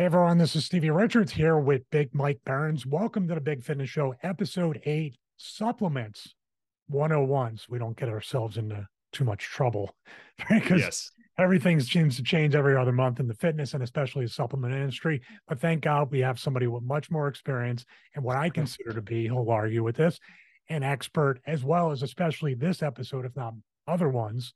Hey everyone, this is Stevie Richards here with Big Mike Behrens. Welcome to the Big Fitness Show, episode eight supplements 101. So we don't get ourselves into too much trouble because yes. everything seems to change every other month in the fitness and especially the supplement industry. But thank God we have somebody with much more experience and what I mm-hmm. consider to be, he'll argue with this, an expert, as well as especially this episode, if not other ones.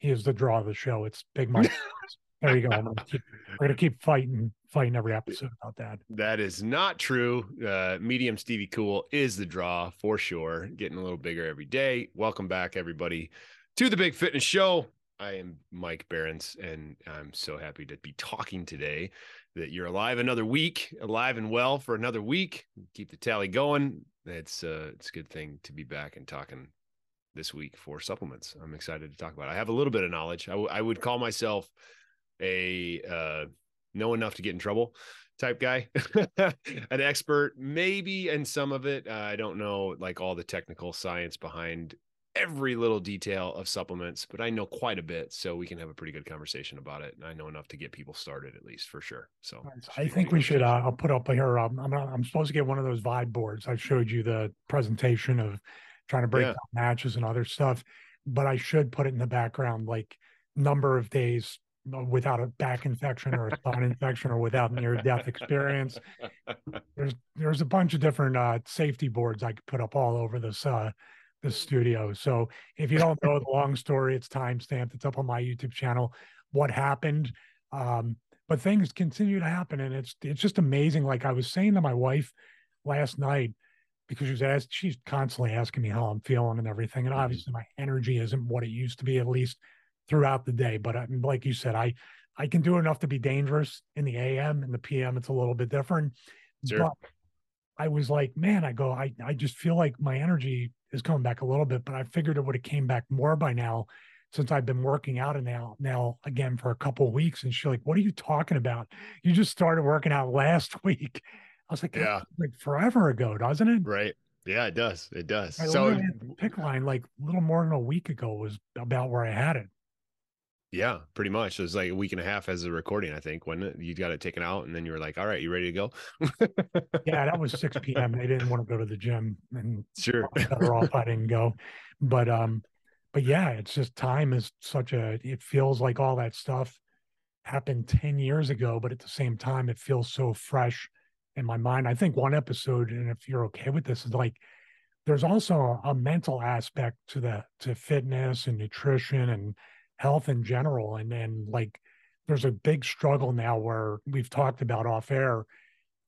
He is the draw of the show. It's Big Mike. There you go. Gonna keep, we're gonna keep fighting, fighting every episode about that. That is not true. Uh, medium Stevie Cool is the draw for sure. Getting a little bigger every day. Welcome back, everybody, to the Big Fitness Show. I am Mike Behrens, and I'm so happy to be talking today. That you're alive another week, alive and well for another week. Keep the tally going. It's uh, it's a good thing to be back and talking this week for supplements. I'm excited to talk about. It. I have a little bit of knowledge. I, w- I would call myself a uh, know enough to get in trouble type guy, an expert, maybe in some of it. Uh, I don't know like all the technical science behind every little detail of supplements, but I know quite a bit, so we can have a pretty good conversation about it. And I know enough to get people started, at least for sure. So I think we should. Uh, I'll put up here. Um, I'm I'm supposed to get one of those vibe boards. I showed you the presentation of trying to break yeah. down matches and other stuff, but I should put it in the background, like number of days without a back infection or a spine infection or without near death experience. There's there's a bunch of different uh, safety boards I could put up all over this uh, this studio. So if you don't know the long story, it's time stamped. It's up on my YouTube channel. What happened? Um, but things continue to happen, and it's it's just amazing. Like I was saying to my wife last night, because she was asked, she's constantly asking me how I'm feeling and everything, and mm-hmm. obviously my energy isn't what it used to be, at least throughout the day. But I, like you said, I I can do enough to be dangerous in the AM and the PM. It's a little bit different. Sure. But I was like, man, I go, I I just feel like my energy is coming back a little bit, but I figured it would have came back more by now since I've been working out and now now again for a couple of weeks. And she's like, What are you talking about? You just started working out last week. I was like, Yeah, like forever ago, doesn't it? Right. Yeah, it does. It does. I so PICC line like a little more than a week ago was about where I had it. Yeah, pretty much. It was like a week and a half as a recording, I think, when you got it taken out, and then you were like, "All right, you ready to go?" yeah, that was six p.m. They didn't want to go to the gym, and sure, better off I didn't go. But um, but yeah, it's just time is such a. It feels like all that stuff happened ten years ago, but at the same time, it feels so fresh in my mind. I think one episode, and if you're okay with this, is like there's also a mental aspect to the to fitness and nutrition and health in general. And then like there's a big struggle now where we've talked about off air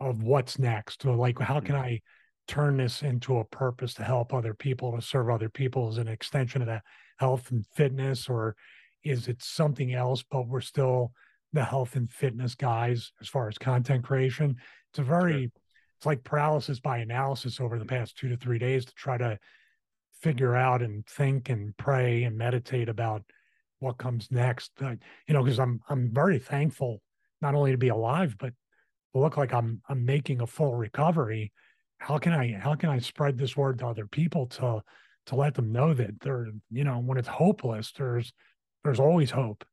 of what's next. So like how can mm-hmm. I turn this into a purpose to help other people, to serve other people as an extension of the health and fitness, or is it something else, but we're still the health and fitness guys as far as content creation? It's a very sure. it's like paralysis by analysis over the past two to three days to try to figure out and think and pray and meditate about what comes next. Uh, you know, because I'm I'm very thankful not only to be alive, but to look like I'm I'm making a full recovery. How can I how can I spread this word to other people to to let them know that they're you know when it's hopeless, there's there's always hope.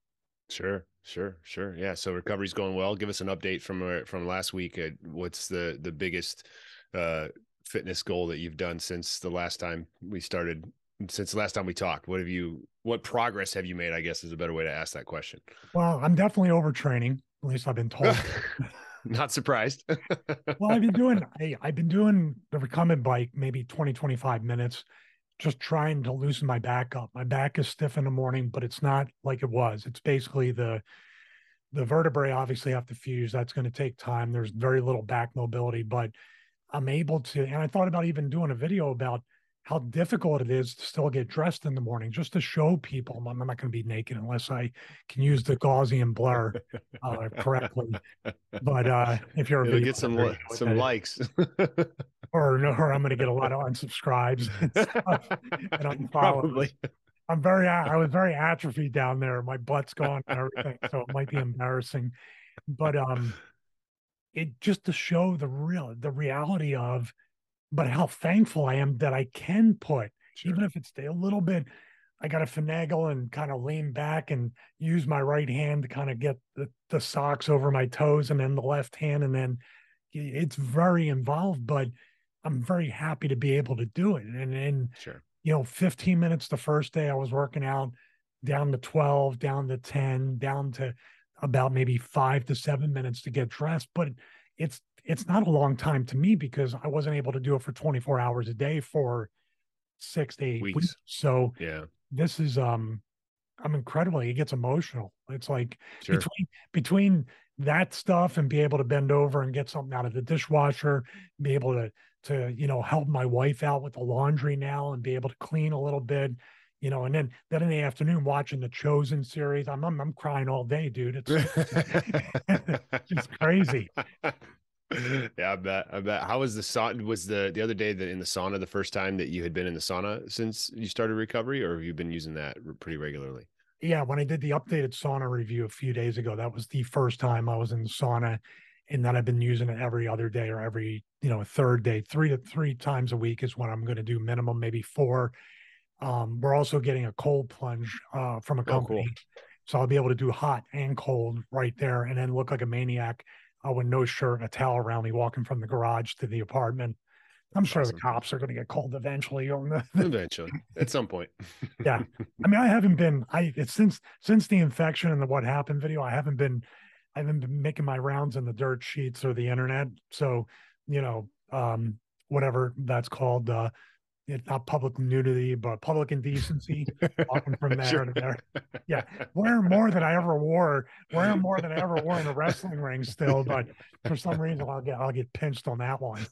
Sure, sure, sure. Yeah. So recovery's going well. Give us an update from uh, from last week. What's the the biggest uh, fitness goal that you've done since the last time we started since the last time we talked? What have you, what progress have you made? I guess is a better way to ask that question. Well, I'm definitely overtraining. At least I've been told. Not surprised. well, I've been doing, I, I've been doing the recumbent bike maybe 20, 25 minutes, just trying to loosen my back up. My back is stiff in the morning, but it's not like it was. It's basically the, the vertebrae obviously have to fuse. That's going to take time. There's very little back mobility, but I'm able to, and I thought about even doing a video about how difficult it is to still get dressed in the morning just to show people I'm not going to be naked unless I can use the Gaussian blur uh, correctly. But uh, if you're a get some li- some likes, or or I'm going to get a lot of unsubscribes and, and Probably. I'm very, I was very atrophied down there. My butt's gone and everything, so it might be embarrassing. But um, it just to show the real, the reality of but how thankful I am that I can put, sure. even if it's a little bit I got to finagle and kind of lean back and use my right hand to kind of get the, the socks over my toes and then the left hand. And then it's very involved, but I'm very happy to be able to do it. And, and sure. you know, 15 minutes the first day I was working out down to 12, down to 10, down to about maybe five to seven minutes to get dressed. But it's, it's not a long time to me because I wasn't able to do it for 24 hours a day for six to eight weeks. weeks. So yeah, this is um I'm incredibly it gets emotional. It's like sure. between between that stuff and be able to bend over and get something out of the dishwasher, be able to to you know help my wife out with the laundry now and be able to clean a little bit, you know, and then then in the afternoon watching the Chosen series, I'm I'm, I'm crying all day, dude. It's just crazy. yeah, I bet. I bet. How was the sauna? Was the the other day that in the sauna the first time that you had been in the sauna since you started recovery, or have you been using that pretty regularly? Yeah, when I did the updated sauna review a few days ago, that was the first time I was in the sauna, and then I've been using it every other day or every you know third day, three to three times a week is what I'm going to do minimum, maybe four. Um, we're also getting a cold plunge uh, from a company, oh, cool. so I'll be able to do hot and cold right there, and then look like a maniac uh, with no shirt and a towel around me walking from the garage to the apartment. I'm sure awesome. the cops are going to get called eventually on the eventually at some point. yeah. I mean, I haven't been, I, it's since, since the infection and the what happened video, I haven't been, I haven't been making my rounds in the dirt sheets or the internet. So, you know, um, whatever that's called, uh, not public nudity, but public indecency, walking from there sure. to there. Yeah, wearing more than I ever wore, wearing more than I ever wore in a wrestling ring still, but for some reason I'll get I'll get pinched on that one.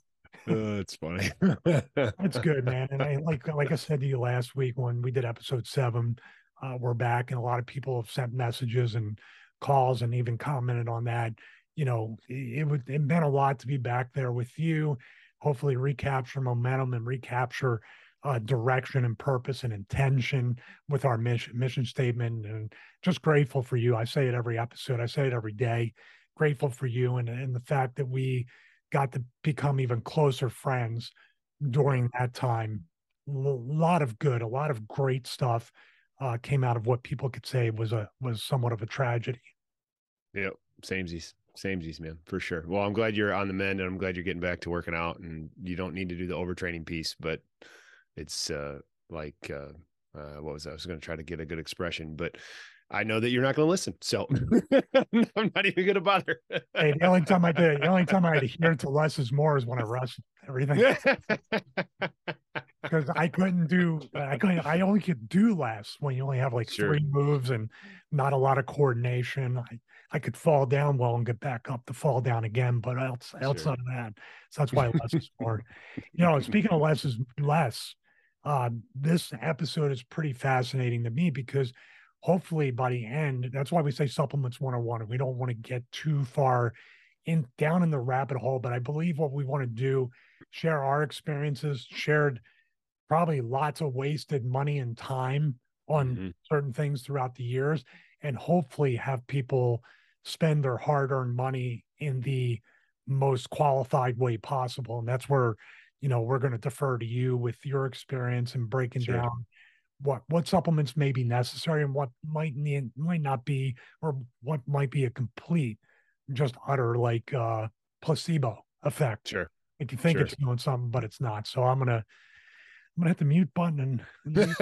Uh, it's funny. It's good, man. And I like like I said to you last week when we did episode seven, uh, we're back, and a lot of people have sent messages and calls and even commented on that. You know, it, it would it meant a lot to be back there with you hopefully recapture momentum and recapture uh, direction and purpose and intention with our mission mission statement. And just grateful for you. I say it every episode. I say it every day. Grateful for you and, and the fact that we got to become even closer friends during that time. A lot of good a lot of great stuff uh, came out of what people could say was a was somewhat of a tragedy. Yep. Samesies Samesies, man, for sure. Well, I'm glad you're on the mend and I'm glad you're getting back to working out and you don't need to do the overtraining piece, but it's uh like uh, uh what was that? I was gonna try to get a good expression, but I know that you're not going to listen, so I'm not even going to bother. hey, the only time I did, the only time I adhered to less is more is when I rush everything. Because I couldn't do, I couldn't, I only could do less when you only have like sure. three moves and not a lot of coordination. I, I could fall down well and get back up to fall down again, but else, outside sure. of that, so that's why less is more. You know, speaking of less is less, uh, this episode is pretty fascinating to me because hopefully by the end, that's why we say supplements 101. And we don't want to get too far in down in the rabbit hole, but I believe what we want to do, share our experiences, shared probably lots of wasted money and time on mm-hmm. certain things throughout the years, and hopefully have people spend their hard-earned money in the most qualified way possible and that's where you know we're going to defer to you with your experience and breaking sure. down what what supplements may be necessary and what might need might not be or what might be a complete just utter like uh placebo effect sure like you think sure. it's doing something but it's not so i'm gonna gonna hit the mute button and.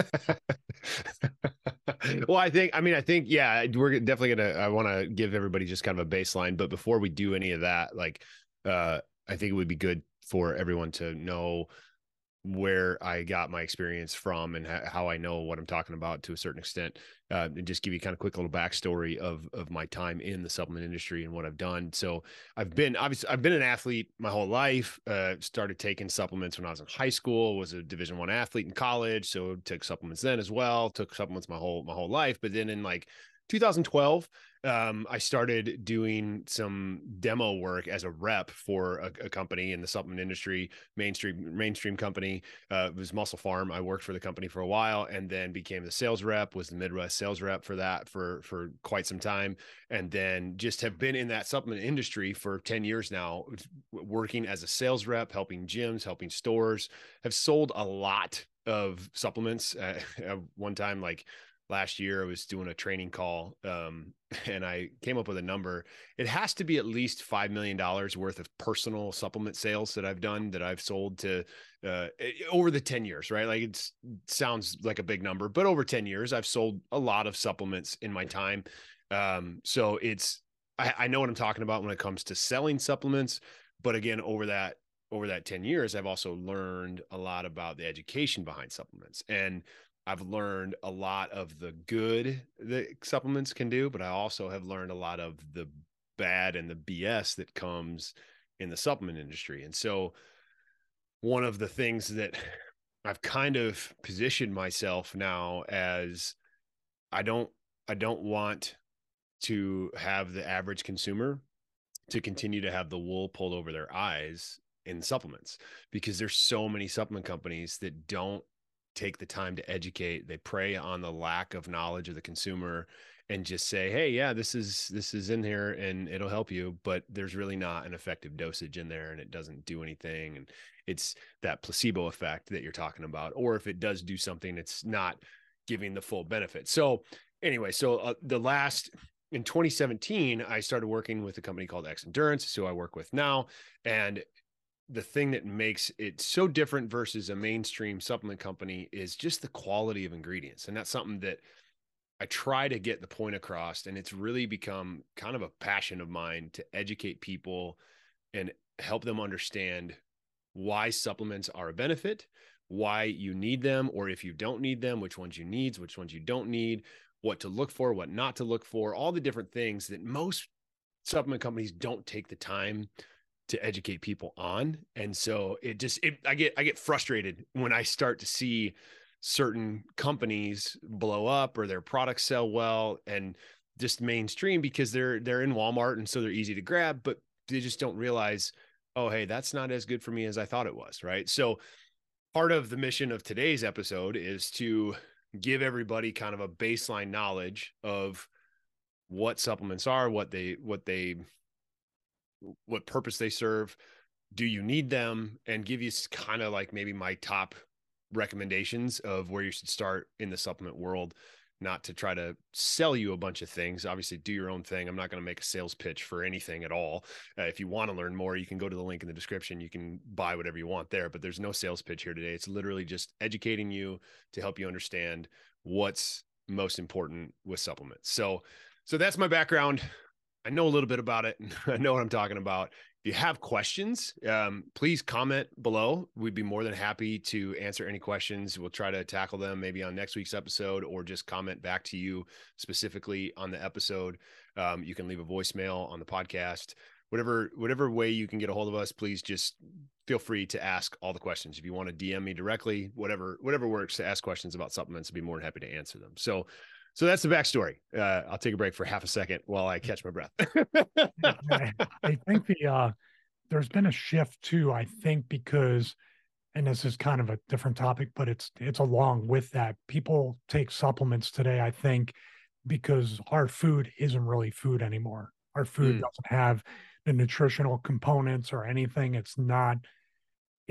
and well, I think. I mean, I think. Yeah, we're definitely gonna. I want to give everybody just kind of a baseline, but before we do any of that, like, uh, I think it would be good for everyone to know where I got my experience from and how I know what I'm talking about to a certain extent, uh, and just give you kind of quick little backstory of of my time in the supplement industry and what I've done. So I've been obviously I've been an athlete my whole life. Uh, started taking supplements when I was in high school. Was a Division One athlete in college, so took supplements then as well. Took supplements my whole my whole life, but then in like 2012 um, I started doing some demo work as a rep for a, a company in the supplement industry, mainstream mainstream company. Uh, it was MusclePharm. I worked for the company for a while, and then became the sales rep. Was the Midwest sales rep for that for for quite some time, and then just have been in that supplement industry for ten years now, working as a sales rep, helping gyms, helping stores. Have sold a lot of supplements. Uh, at one time, like last year i was doing a training call um, and i came up with a number. It has to be at least $5 million worth of personal supplement sales that i've done that i've sold to uh, over the 10 years right? Like it sounds like a big number but over 10 years i've sold a lot of supplements in my time. Um, so it's I, I know what i'm talking about when it comes to selling supplements but again over that over that 10 years i've also learned a lot about the education behind supplements. And I've learned a lot of the good that supplements can do, but I also have learned a lot of the bad and the BS that comes in the supplement industry. And so, one of the things that I've kind of positioned myself now as I don't I don't want to have the average consumer to continue to have the wool pulled over their eyes in supplements because there's so many supplement companies that don't take the time to educate they prey on the lack of knowledge of the consumer and just say hey yeah this is this is in here and it'll help you but there's really not an effective dosage in there and it doesn't do anything and it's that placebo effect that you're talking about or if it does do something it's not giving the full benefit. So anyway so uh, the last in 2017 i started working with a company called Xendurance who i work with now and the thing that makes it so different versus a mainstream supplement company is just the quality of ingredients. And that's something that I try to get the point across. And it's really become kind of a passion of mine to educate people and help them understand why supplements are a benefit, why you need them, or if you don't need them, which ones you need, which ones you don't need, what to look for, what not to look for, all the different things that most supplement companies don't take the time to educate people on and so it just it, i get i get frustrated when i start to see certain companies blow up or their products sell well and just mainstream because they're they're in walmart and so they're easy to grab but they just don't realize oh hey that's not as good for me as i thought it was right? So part of the mission of today's episode is to give everybody kind of a baseline knowledge of what supplements are what they what they what purpose they serve. Do you need them? And give you kind of like maybe my top recommendations of where you should start in the supplement world. Not to try to sell you a bunch of things. Obviously do your own thing. I'm not going to make a sales pitch for anything at all. Uh, if you want to learn more you can go to the link in the description. You can buy whatever you want there but there's no sales pitch here today. It's literally just educating you to help you understand what's most important with supplements. So so that's my background I know a little bit about it. I know what I'm talking about. If you have questions, um, please comment below. We'd be more than happy to answer any questions. We'll try to tackle them maybe on next week's episode or just comment back to you specifically on the episode. Um, you can leave a voicemail on the podcast. Whatever, whatever way you can get a hold of us, please just feel free to ask all the questions. If you want to DM me directly, whatever, whatever works to ask questions about supplements, I'd be more than happy to answer them. So so that's the backstory. Uh, I'll take a break for half a second while I catch my breath. I, I think the uh, there's been a shift too. I think because, and this is kind of a different topic, but it's it's along with that. People take supplements today. I think because our food isn't really food anymore. Our food mm. doesn't have the nutritional components or anything. It's not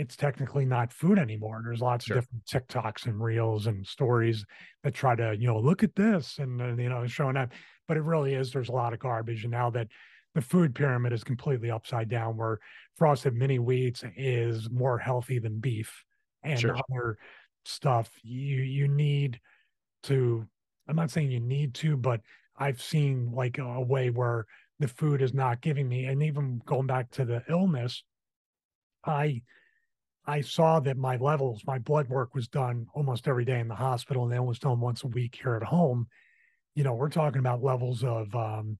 it's technically not food anymore. There's lots sure. of different TikToks and reels and stories that try to, you know, look at this and, uh, you know, showing up. But it really is, there's a lot of garbage. And now that the food pyramid is completely upside down, where frosted mini wheats is more healthy than beef and sure. other stuff, you you need to. I'm not saying you need to, but I've seen like a, a way where the food is not giving me, and even going back to the illness, I I saw that my levels, my blood work was done almost every day in the hospital, and then was done once a week here at home. You know, we're talking about levels of um,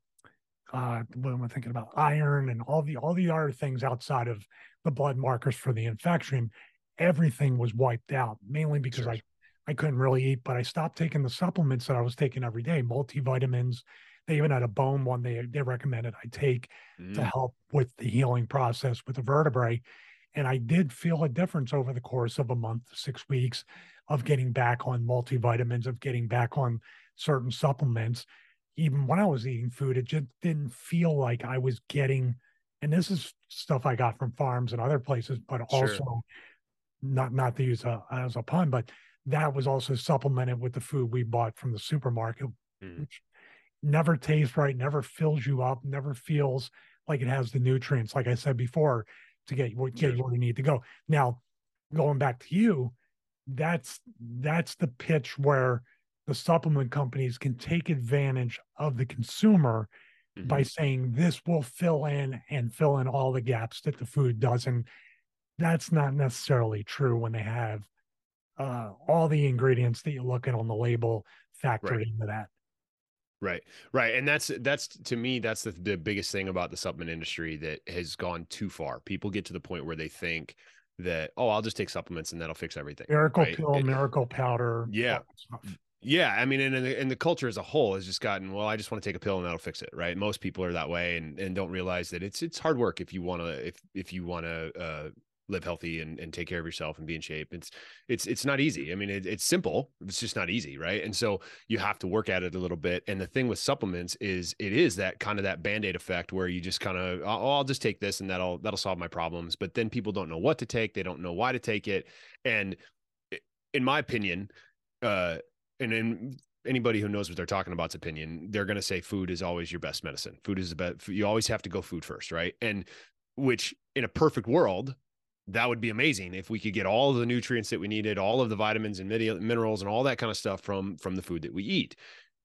uh, what am I thinking about? Iron and all the all the other things outside of the blood markers for the infection. Everything was wiped out, mainly because sure. I I couldn't really eat, but I stopped taking the supplements that I was taking every day, multivitamins. They even had a bone one they they recommended I take mm. to help with the healing process with the vertebrae. And I did feel a difference over the course of a month, six weeks of getting back on multivitamins, of getting back on certain supplements. Even when I was eating food, it just didn't feel like I was getting, and this is stuff I got from farms and other places, but sure. also not not to use a, as a pun, but that was also supplemented with the food we bought from the supermarket, mm. which never tastes right, never fills you up, never feels like it has the nutrients, like I said before, to get get you where you need to go. Now, going back to you, that's that's the pitch where the supplement companies can take advantage of the consumer mm-hmm. by saying this will fill in and fill in all the gaps that the food doesn't. That's not necessarily true when they have uh, all the ingredients that you look at on the label factored right. into that. Right, right, and that's that's to me that's the, the biggest thing about the supplement industry that has gone too far. People get to the point where they think that oh, I'll just take supplements and that'll fix everything. Miracle right? pill, it, miracle powder. Yeah, yeah. I mean, and, and, the, and the culture as a whole has just gotten well. I just want to take a pill and that'll fix it, right? Most people are that way and and don't realize that it's it's hard work if you want to if if you want to uh, live healthy and, and take care of yourself and be in shape. It's it's it's not easy. I mean, it, it's simple. It's just not easy, right? And so you have to work at it a little bit. And the thing with supplements is it is that kind of that band-aid effect where you just kind of oh, I'll just take this and that'll that'll solve my problems. But then people don't know what to take. They don't know why to take it. And in my opinion, uh, and in anybody who knows what they're talking about's opinion, they're going to say food is always your best medicine. Food is the best. You always have to go food first, right? And which in a perfect world that would be amazing if we could get all of the nutrients that we needed, all of the vitamins and minerals and all that kind of stuff from from the food that we eat.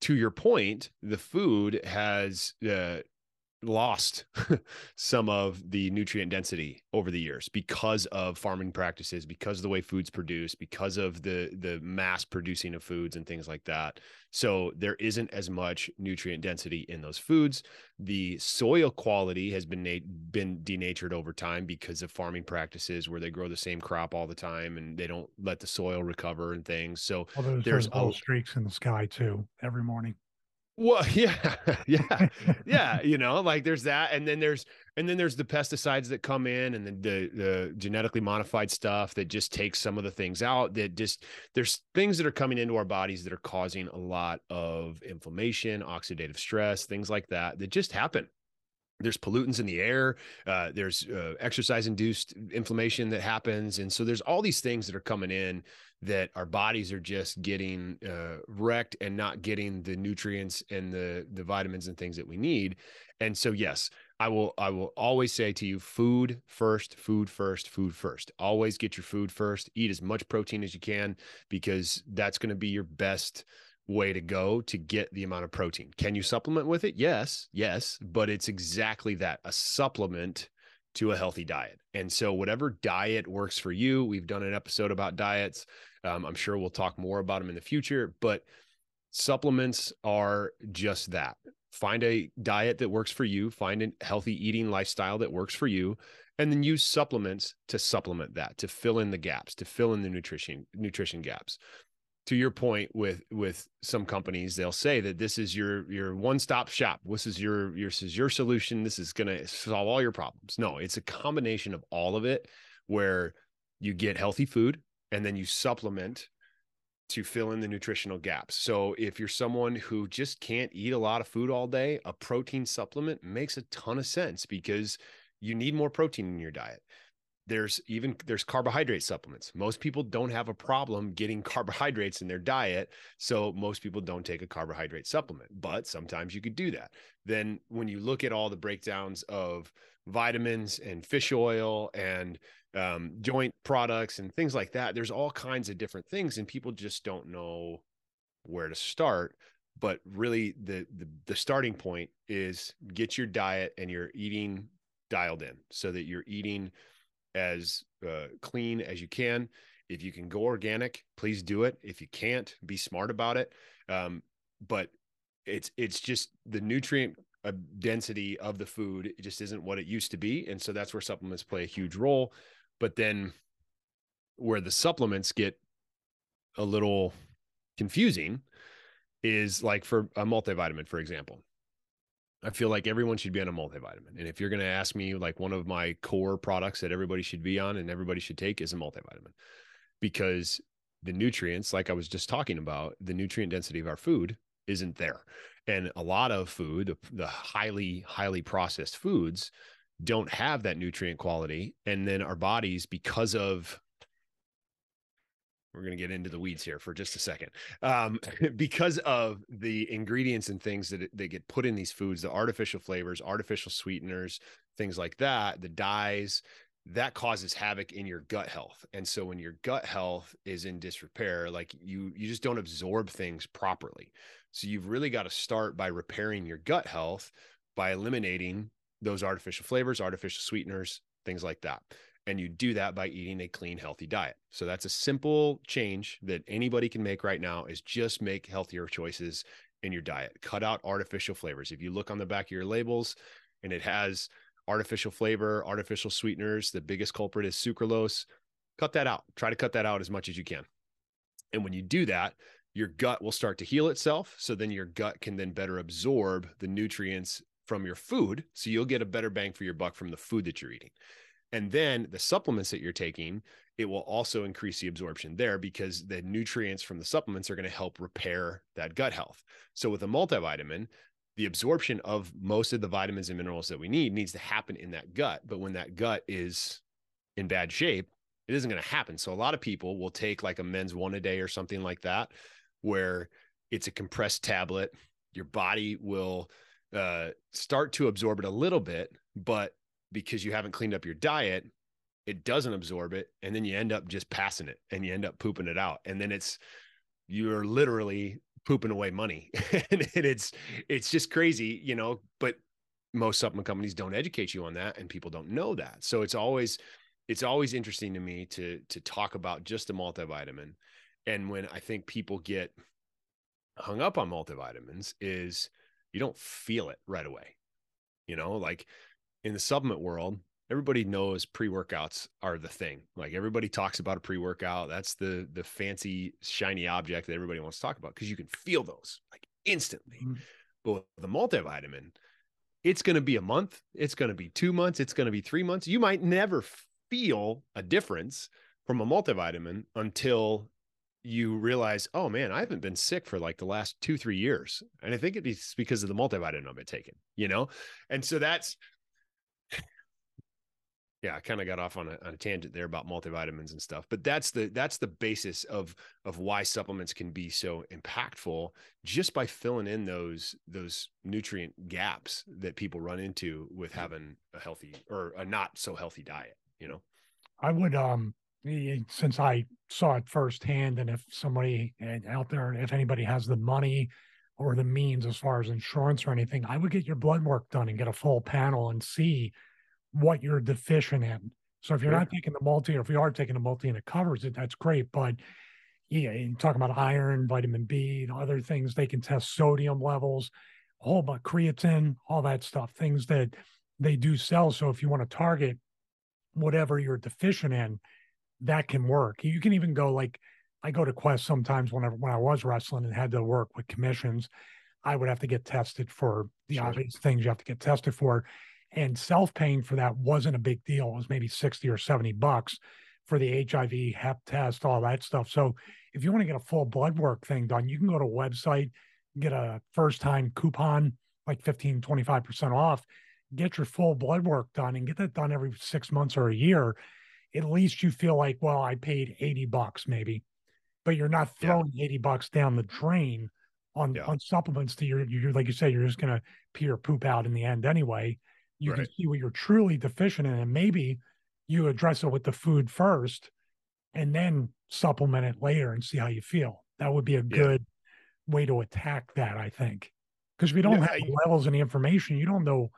To your point, the food has uh, lost some of the nutrient density over the years because of farming practices because of the way foods produced because of the the mass producing of foods and things like that. So there isn't as much nutrient density in those foods. The soil quality has been na- been denatured over time because of farming practices where they grow the same crop all the time and they don't let the soil recover and things. So well, there's, there's all streaks in the sky too every morning well, yeah, yeah, yeah. You know, like there's that, and then there's and then there's the pesticides that come in, and then the the genetically modified stuff that just takes some of the things out. That just there's things that are coming into our bodies that are causing a lot of inflammation, oxidative stress, things like that that just happen there's pollutants in the air uh, there's uh, exercise induced inflammation that happens and so there's all these things that are coming in that our bodies are just getting uh, wrecked and not getting the nutrients and the the vitamins and things that we need and so yes i will i will always say to you food first food first food first. Always get your food first. Eat as much protein as you can because that's going to be your best way to go to get the amount of protein. Can you supplement with it? Yes, yes, but it's exactly that a supplement to a healthy diet. And so, whatever diet works for you, we've done an episode about diets. Um, I'm sure we'll talk more about them in the future, but supplements are just that. Find a diet that works for you, find a healthy eating lifestyle that works for you, and then use supplements to supplement that, to fill in the gaps, to fill in the nutrition nutrition gaps to your point with with some companies they'll say that this is your your one-stop shop. This is your your this is your solution. This is going to solve all your problems. No it's a combination of all of it where you get healthy food and then you supplement to fill in the nutritional gaps. So if you're someone who just can't eat a lot of food all day a protein supplement makes a ton of sense because you need more protein in your diet there's even there's carbohydrate supplements. Most people don't have a problem getting carbohydrates in their diet so most people don't take a carbohydrate supplement but sometimes you could do that. Then when you look at all the breakdowns of vitamins and fish oil and um, joint products and things like that there's all kinds of different things and people just don't know where to start. But really the, the the starting point is get your diet and your eating dialed in so that you're eating as uh, clean as you can. If you can go organic, please do it. If you can't, be smart about it. Um, but it's it's just the nutrient uh, density of the food it just isn't what it used to be, and so that's where supplements play a huge role. But then, where the supplements get a little confusing is like for a multivitamin, for example. I feel like everyone should be on a multivitamin. And if you're going to ask me, like one of my core products that everybody should be on and everybody should take is a multivitamin because the nutrients, like I was just talking about, the nutrient density of our food isn't there. And a lot of food, the, the highly, highly processed foods, don't have that nutrient quality. And then our bodies, because of we're going to get into the weeds here for just a second. Um, because of the ingredients and things that they get put in these foods the artificial flavors artificial sweeteners things like that the dyes that causes havoc in your gut health. And so when your gut health is in disrepair like you you just don't absorb things properly. So you've really got to start by repairing your gut health by eliminating those artificial flavors artificial sweeteners things like that and you do that by eating a clean healthy diet. So that's a simple change that anybody can make right now is just make healthier choices in your diet. Cut out artificial flavors. If you look on the back of your labels and it has artificial flavor artificial sweeteners the biggest culprit is sucralose cut that out. Try to cut that out as much as you can. And when you do that your gut will start to heal itself. So then your gut can then better absorb the nutrients from your food. So you'll get a better bang for your buck from the food that you're eating and then the supplements that you're taking, it will also increase the absorption there because the nutrients from the supplements are going to help repair that gut health. So with a multivitamin, the absorption of most of the vitamins and minerals that we need needs to happen in that gut. But when that gut is in bad shape, it isn't going to happen. So a lot of people will take like a men's one a day or something like that, where it's a compressed tablet. Your body will uh, start to absorb it a little bit, but because you haven't cleaned up your diet, it doesn't absorb it. And then you end up just passing it and you end up pooping it out. And then it's, you're literally pooping away money. and it's, it's just crazy, you know, but most supplement companies don't educate you on that and people don't know that. So it's always, it's always interesting to me to, to talk about just a multivitamin. And when I think people get hung up on multivitamins is you don't feel it right away. You know, like in the supplement world, everybody knows pre-workouts are the thing. Like everybody talks about a pre-workout. That's the the fancy shiny object that everybody wants to talk about because you can feel those like instantly. Mm-hmm. But with the multivitamin, it's going to be a month, it's going to be 2 months, it's going to be 3 months. You might never feel a difference from a multivitamin until you realize, oh man, I haven't been sick for like the last two, three years. And I think it's because of the multivitamin I've been taking, you know? And so that's yeah, I kind of got off on a, on a, tangent there about multivitamins and stuff, but that's the that's the basis of of why supplements can be so impactful just by filling in those those nutrient gaps that people run into with having a healthy or a not so healthy diet. You know, I would um since I saw it firsthand, and if somebody out there, if anybody has the money or the means as far as insurance or anything, I would get your blood work done and get a full panel and see what you're deficient in. So if you're not taking the multi, or if you are taking the multi and it covers it, that's great. But yeah, you talk about iron, vitamin B, and other things. They can test sodium levels, a whole bunch creatine, all that stuff. Things that they do sell. So if you want to target whatever you're deficient in, that can work. You can even go like I go to Quest sometimes whenever when I was wrestling and had to work with commissions. I would have to get tested for the sure. obvious things you have to get tested for and self-paying for that wasn't a big deal. It was maybe 60 or 70 bucks for the HIV hep test, all that stuff. So if you want to get a full blood work thing done, you can go to a website, get a first time coupon, like 15, 25% off, get your full blood work done and get that done every six months or a year. At least you feel like, well, I paid 80 bucks maybe, but you're not throwing yeah. 80 bucks down the drain on, yeah. on supplements that you're, you're, like you said, you're just going to pee or poop out in the end anyway you right. can see what you're truly deficient in and maybe you address it with the food first and then supplement it later and see how you feel that would be a good yeah. way to attack that i think because we don't yeah, have the levels and the information you don't know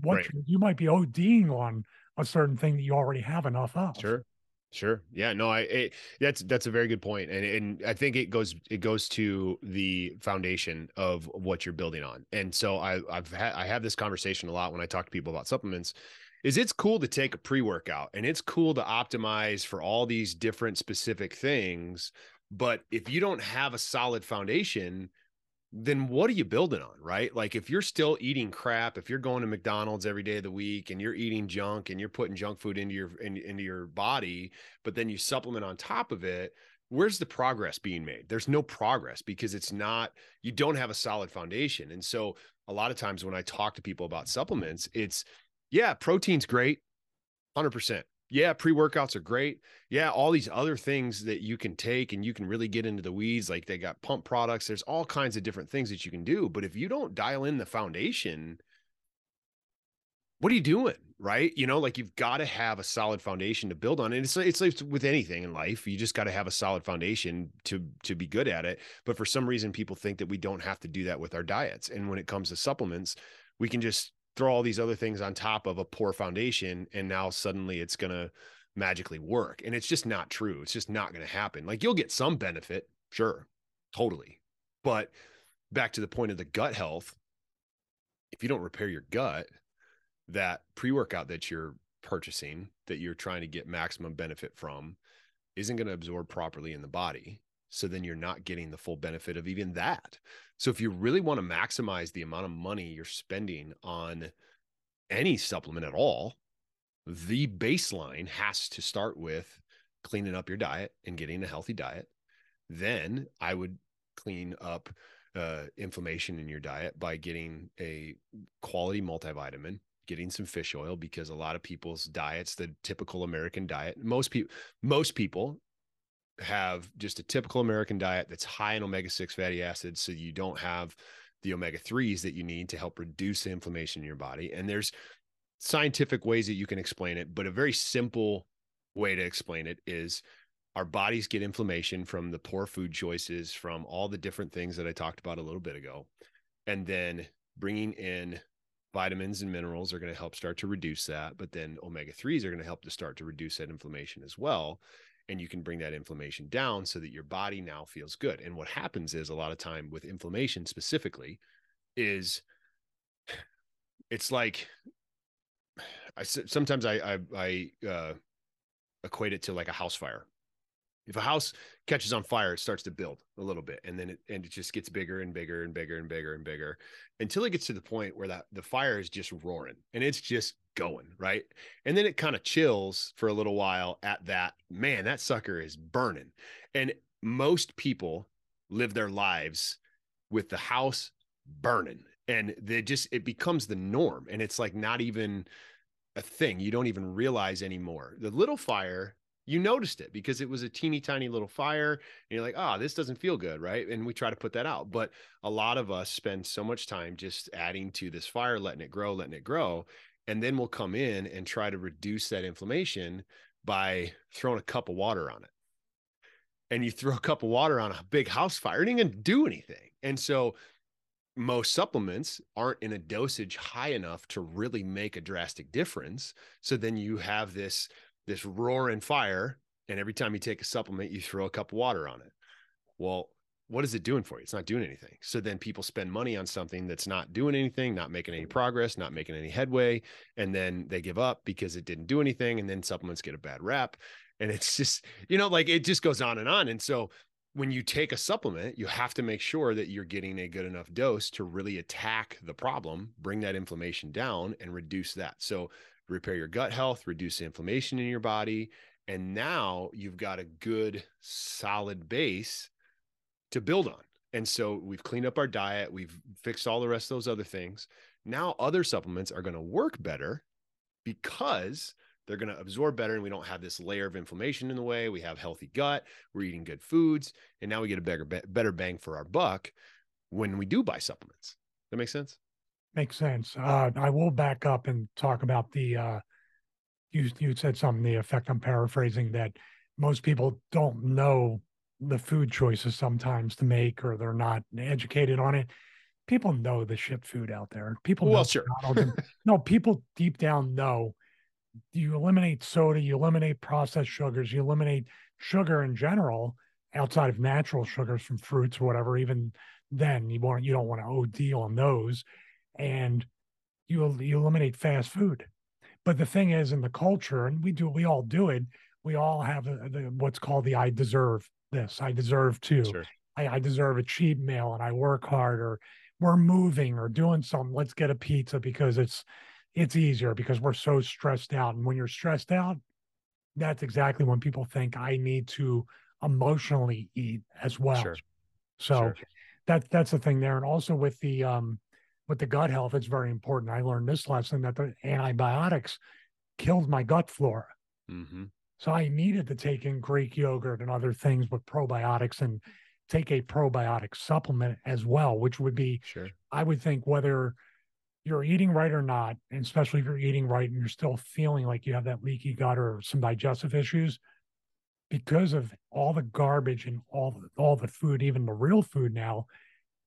what right. you might be oding on a certain thing that you already have enough of sure Sure. Yeah. No. I. It, that's that's a very good point, and and I think it goes it goes to the foundation of what you're building on. And so I I've had I have this conversation a lot when I talk to people about supplements. Is it's cool to take a pre workout and it's cool to optimize for all these different specific things, But if you don't have a solid foundation, then what are you building on, right? Like if you're still eating crap, if you're going to McDonald's every day of the week and you're eating junk and you're putting junk food into your in, into your body, but then you supplement on top of it, where's the progress being made? There's no progress because it's not you don't have a solid foundation. And so a lot of times when I talk to people about supplements, it's yeah, protein's great, 100% yeah, pre workouts are great. Yeah, all these other things that you can take and you can really get into the weeds. Like they got pump products. There's all kinds of different things that you can do. But if you don't dial in the foundation, what are you doing? Right. You know, like you've got to have a solid foundation to build on. And it's, it's like with anything in life, you just got to have a solid foundation to, to be good at it. But for some reason, people think that we don't have to do that with our diets. And when it comes to supplements, we can just throw all these other things on top of a poor foundation and now suddenly it's going to magically work and it's just not true it's just not going to happen. Like you'll get some benefit sure totally but back to the point of the gut health if you don't repair your gut that pre-workout that you're purchasing that you're trying to get maximum benefit from isn't going to absorb properly in the body so then you're not getting the full benefit of even that. So if you really want to maximize the amount of money you're spending on any supplement at all, the baseline has to start with cleaning up your diet and getting a healthy diet. Then I would clean up uh, inflammation in your diet by getting a quality multivitamin, getting some fish oil because a lot of people's diets, the typical American diet, most people, most people have just a typical American diet that's high in omega 6 fatty acids. So you don't have the omega 3s that you need to help reduce the inflammation in your body. And there's scientific ways that you can explain it, but a very simple way to explain it is our bodies get inflammation from the poor food choices, from all the different things that I talked about a little bit ago. And then bringing in vitamins and minerals are going to help start to reduce that. But then omega 3s are going to help to start to reduce that inflammation as well and you can bring that inflammation down so that your body now feels good. And what happens is a lot of time with inflammation specifically is it's like i sometimes i i, I uh, equate it to like a house fire. If a house catches on fire it starts to build a little bit and then it and it just gets bigger and bigger and bigger and bigger and bigger until it gets to the point where that the fire is just roaring and it's just going right? And then it kind of chills for a little while at that man that sucker is burning. And most people live their lives with the house burning and they just it becomes the norm and it's like not even a thing. You don't even realize anymore. The little fire you noticed it because it was a teeny tiny little fire and you're like oh this doesn't feel good right? And we try to put that out but a lot of us spend so much time just adding to this fire letting it grow letting it grow and then we'll come in and try to reduce that inflammation by throwing a cup of water on it. And you throw a cup of water on a big house fire it ain't gonna do anything. And so most supplements aren't in a dosage high enough to really make a drastic difference. So then you have this this roaring fire and every time you take a supplement you throw a cup of water on it. Well what is it doing for you? It's not doing anything. So then people spend money on something that's not doing anything not making any progress not making any headway and then they give up because it didn't do anything and then supplements get a bad rap. And it's just you know like it just goes on and on. And so when you take a supplement you have to make sure that you're getting a good enough dose to really attack the problem bring that inflammation down and reduce that. So repair your gut health, reduce inflammation in your body. And now you've got a good, solid base to build on. And so we've cleaned up our diet, we've fixed all the rest of those other things. Now other supplements are going to work better because they're going to absorb better and we don't have this layer of inflammation in the way. We have healthy gut, we're eating good foods, and now we get a better better bang for our buck when we do buy supplements. That makes sense? Makes sense. Uh, I will back up and talk about the. Uh, you you said something the effect. I'm paraphrasing that most people don't know the food choices sometimes to make, or they're not educated on it. People know the shit food out there. People well, sure. no, people deep down know. You eliminate soda, you eliminate processed sugars, you eliminate sugar in general outside of natural sugars from fruits or whatever. Even then, you want you don't want to OD on those and you you eliminate fast food. But the thing is, in the culture, and we do, we all do it. We all have the, the, what's called the "I deserve" this. I deserve to. Sure. I, I deserve a cheap meal and I work hard or we're moving or doing something. Let's get a pizza because it's it's easier because we're so stressed out. And when you're stressed out, that's exactly when people think I need to emotionally eat as well. Sure. So Sure. that that's the thing there. And also with the um with the gut health, it's very important. I learned this lesson that the antibiotics killed my gut flora. hmm So I needed to take in Greek yogurt and other things with probiotics and take a probiotic supplement as well, which would be, Sure. I would think, whether you're eating right or not, and especially if you're eating right and you're still feeling like you have that leaky gut or some digestive issues, because of all the garbage and all the, all the food, even the real food now,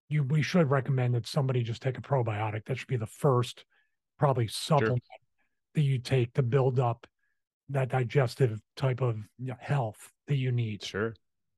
you we should recommend that somebody just take a probiotic. That should be the first, probably supplement that you take to build up that digestive type of health that you need. Sure.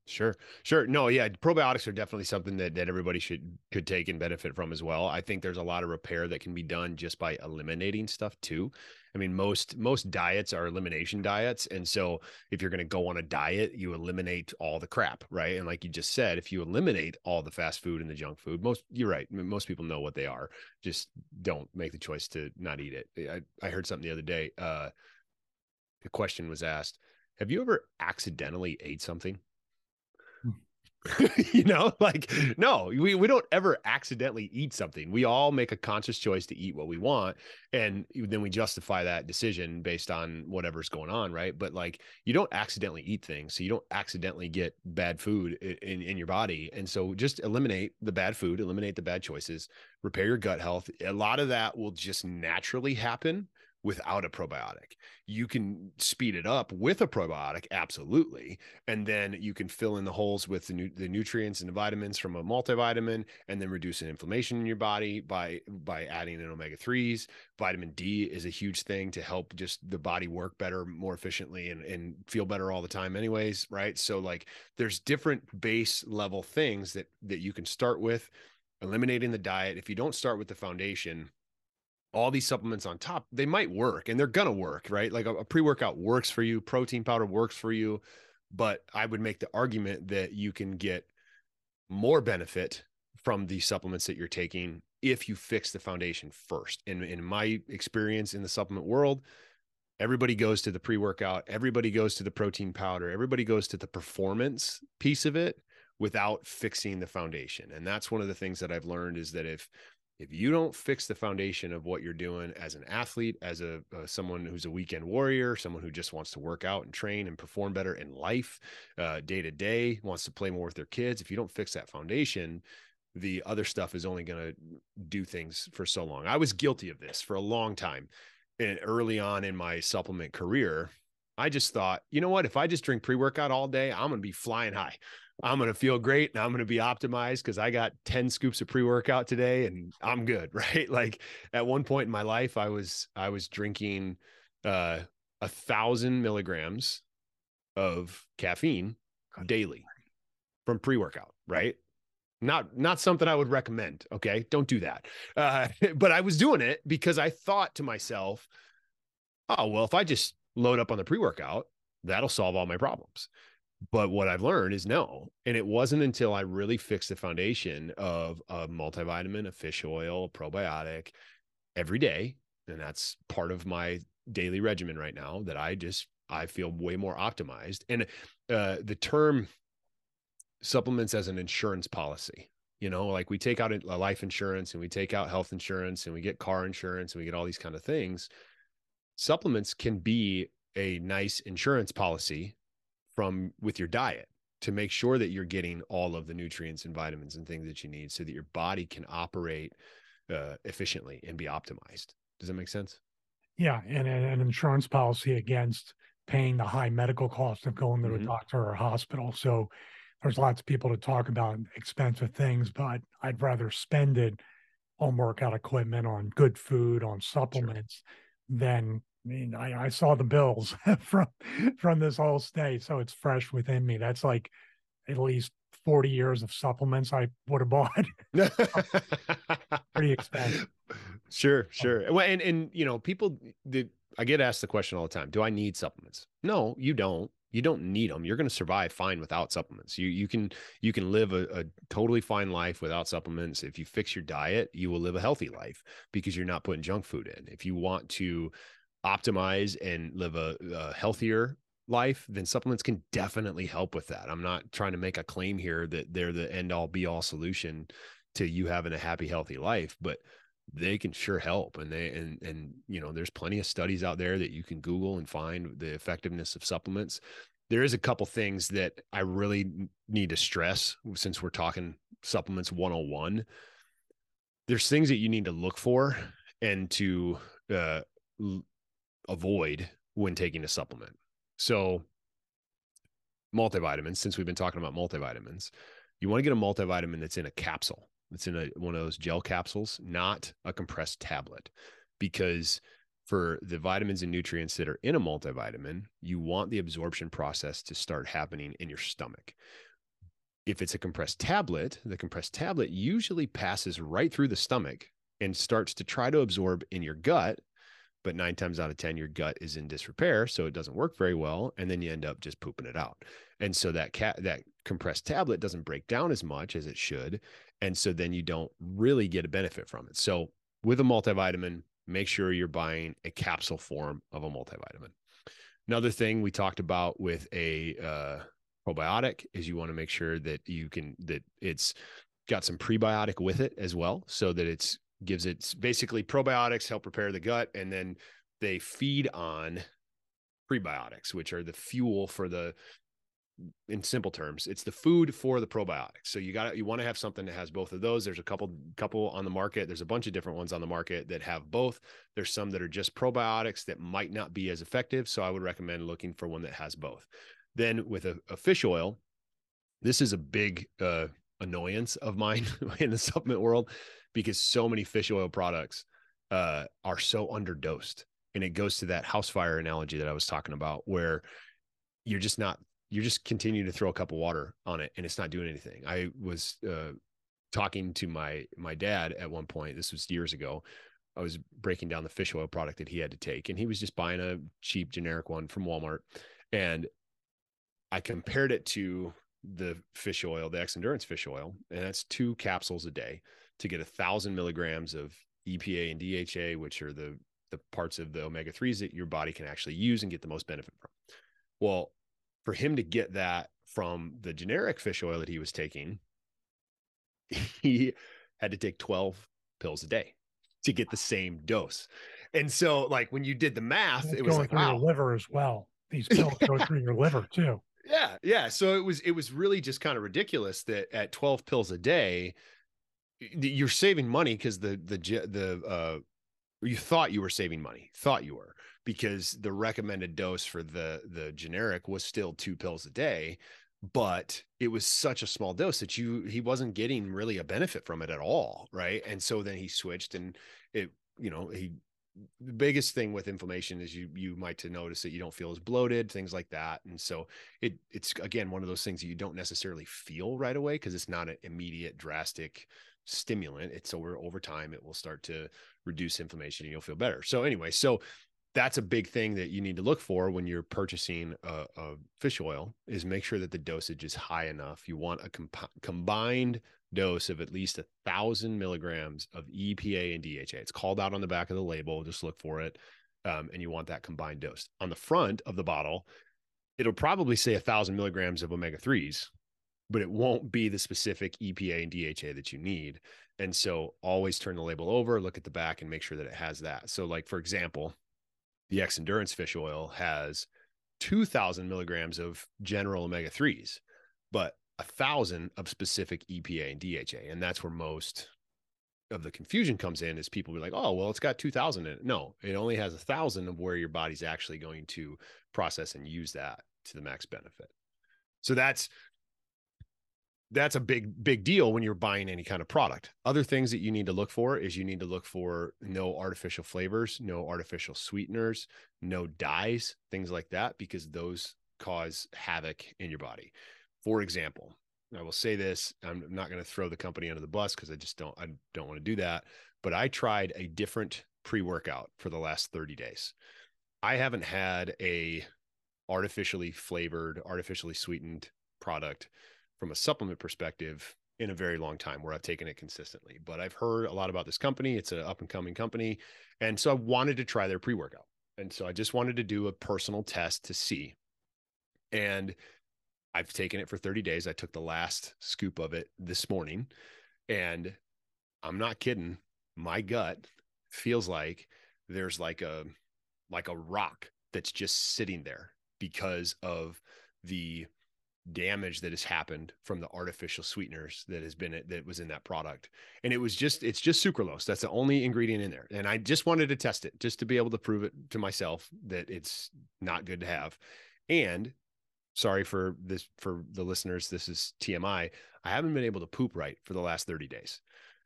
Sure. Sure. No, yeah, probiotics are definitely something that, that everybody should could take and benefit from as well. I think there's a lot of repair that can be done just by eliminating stuff too. I mean, most most diets are elimination diets. And so if you're going to go on a diet, you eliminate all the crap, right? And like you just said, if you eliminate all the fast food and the junk food, most you're right. Most people know what they are. Just don't make the choice to not eat it. I, I heard something the other day. Uh the question was asked, have you ever accidentally ate something? you know, like no, we, we don't ever accidentally eat something. We all make a conscious choice to eat what we want. And then we justify that decision based on whatever's going on. Right. But like you don't accidentally eat things. So you don't accidentally get bad food in, in your body. And so just eliminate the bad food, eliminate the bad choices, repair your gut health. A lot of that will just naturally happen without a probiotic. You can speed it up with a probiotic, absolutely, and then you can fill in the holes with the, nu- the nutrients and the vitamins from a multivitamin, and then reduce an inflammation in your body by by adding in omega threes. Vitamin D is a huge thing to help just the body work better, more efficiently, and and feel better all the time, anyways, right? So like, there's different base level things that that you can start with. Eliminating the diet. If you don't start with the foundation, all these supplements on top, they might work and they're gonna work, right? Like a, a pre-workout works for you, protein powder works for you, but I would make the argument that you can get more benefit from the supplements that you're taking if you fix the foundation first. And in my experience in the supplement world, everybody goes to the pre-workout, everybody goes to the protein powder, everybody goes to the performance piece of it without fixing the foundation. And that's one of the things that I've learned is that if if you don't fix the foundation of what you're doing as an athlete as a uh, someone who's a weekend warrior someone who just wants to work out and train and perform better in life uh, day to day wants to play more with their kids if you don't fix that foundation the other stuff is only going to do things for so long. I was guilty of this for a long time and early on in my supplement career. I just thought you know what? If i just drink pre-workout all day i'm going to be flying high I'm going to feel great and I'm going to be optimized because I got 10 scoops of pre-workout today and I'm good, right? Like at one point in my life, I was I was drinking uh a thousand milligrams of caffeine daily from pre-workout, right? Not not something I would recommend. Okay. Don't do that. Uh, but I was doing it because I thought to myself, oh well, if I just load up on the pre-workout, that'll solve all my problems. But what I've learned is no. And it wasn't until I really fixed the foundation of a multivitamin, a fish oil, a probiotic every day. And that's part of my daily regimen right now that I just, I feel way more optimized. And uh, the term supplements as an insurance policy, you know, like we take out a life insurance and we take out health insurance and we get car insurance and we get all these kind of things. Supplements can be a nice insurance policy from with your diet to make sure that you're getting all of the nutrients and vitamins and things that you need so that your body can operate uh, efficiently and be optimized. Does that make sense? Yeah, and an insurance policy against paying the high medical cost of going to Mhm. a doctor or a hospital. So there's lots of people to talk about expensive things, but I'd rather spend it on workout equipment, on good food, on supplements than I mean, I, I saw the bills from from this whole stay, so it's fresh within me. That's like at least 40 years of supplements I would have bought. Pretty expensive. Sure, um, sure. Well, and and you know, people that I get asked the question all the time: Do I need supplements? No, you don't. You don't need them. You're going to survive fine without supplements. You you can you can live a, a totally fine life without supplements. If you fix your diet, you will live a healthy life because you're not putting junk food in. If you want to optimize and live a, a healthier life, then supplements can definitely help with that. I'm not trying to make a claim here that they're the end all be all solution to you having a happy, healthy life, but they can sure help. And they, and, and, you know, there's plenty of studies out there that you can Google and find the effectiveness of supplements. There is a couple things that I really need to stress since we're talking supplements 101. There's things that you need to look for and to uh, avoid when taking a supplement. So, multivitamins, since we've been talking about multivitamins, you want to get a multivitamin that's in a capsule. It's in a, one of those gel capsules, not a compressed tablet, because for the vitamins and nutrients that are in a multivitamin, you want the absorption process to start happening in your stomach. If it's a compressed tablet, the compressed tablet usually passes right through the stomach and starts to try to absorb in your gut but nine times out of 10, your gut is in disrepair. So it doesn't work very well. And then you end up just pooping it out. And so that cat, that compressed tablet doesn't break down as much as it should. And so then you don't really get a benefit from it. So with a multivitamin, make sure you're buying a capsule form of a multivitamin. Another thing we talked about with a uh, probiotic is you want to make sure that you can, that it's got some prebiotic with it as well, so that it's gives it basically probiotics help repair the gut and then they feed on prebiotics which are the fuel for the in simple terms it's the food for the probiotics. So you got you want to have something that has both of those. There's a couple couple on the market. There's a bunch of different ones on the market that have both. There's some that are just probiotics that might not be as effective so i would recommend looking for one that has both. Then with a, a fish oil this is a big uh, annoyance of mine in the supplement world because so many fish oil products uh, are so underdosed. And it goes to that house fire analogy that I was talking about, where you're just not, you're just continuing to throw a cup of water on it and it's not doing anything. I was uh, talking to my my dad at one point. This was years ago. I was breaking down the fish oil product that he had to take, and he was just buying a cheap generic one from Walmart. And I compared it to the fish oil, the Xendurance fish oil, and that's two capsules a day to get a thousand milligrams of EPA and DHA, which are the the parts of the omega threes that your body can actually use and get the most benefit from. Well, for him to get that from the generic fish oil that he was taking, he had to take 12 pills a day to get the same dose. And so, like when you did the math, it was like, through wow. your liver as well. These pills go through your liver too. Yeah, yeah. So it was it was really just kind of ridiculous that at 12 pills a day, you're saving money because the the the uh you thought you were saving money thought you were because the recommended dose for the the generic was still two pills a day but it was such a small dose that you he wasn't getting really a benefit from it at all right? And so then he switched and it you know he the biggest thing with inflammation is you you might to notice that you don't feel as bloated things like that and so it it's again one of those things that you don't necessarily feel right away because it's not an immediate drastic stimulant. It's over over time it will start to reduce inflammation and you'll feel better. So anyway, so that's a big thing that you need to look for when you're purchasing a, a fish oil is make sure that the dosage is high enough. You want a combined dose of at least a thousand milligrams of EPA and DHA. It's called out on the back of the label. Just look for it. Um, and you want that combined dose. On the front of the bottle, it'll probably say a thousand milligrams of omega 3s but it won't be the specific EPA and DHA that you need. And so always turn the label over, look at the back and make sure that it has that. So, like, for example, the Xendurance fish oil has 2000 milligrams of general omega 3s, but a thousand of specific EPA and DHA. And that's where most of the confusion comes in is people be like, oh, well, it's got 2000 in it. No, it only has a thousand of where your body's actually going to process and use that to the max benefit. So that's that's a big big deal when you're buying any kind of product. Other things that you need to look for is you need to look for no artificial flavors no artificial sweeteners no dyes things like that because those cause havoc in your body. For example i will say this i'm not going to throw the company under the bus because i just don't i don't want to do that but i tried a different pre-workout for the last 30 days. I haven't had a artificially flavored, artificially sweetened product from a supplement perspective in a very long time where I've taken it consistently. But I've heard a lot about this company. It's an up and coming company. And so I wanted to try their pre workout. And so I just wanted to do a personal test to see. And I've taken it for 30 days. I took the last scoop of it this morning. And I'm not kidding. My gut feels like there's like a like a rock that's just sitting there because of the damage that has happened from the artificial sweeteners that has been that was in that product. And it was just it's just sucralose. That's the only ingredient in there. And i just wanted to test it just to be able to prove it to myself that it's not good to have. And sorry for this for the listeners this is tmi i. Haven't been able to poop right for the last 30 days.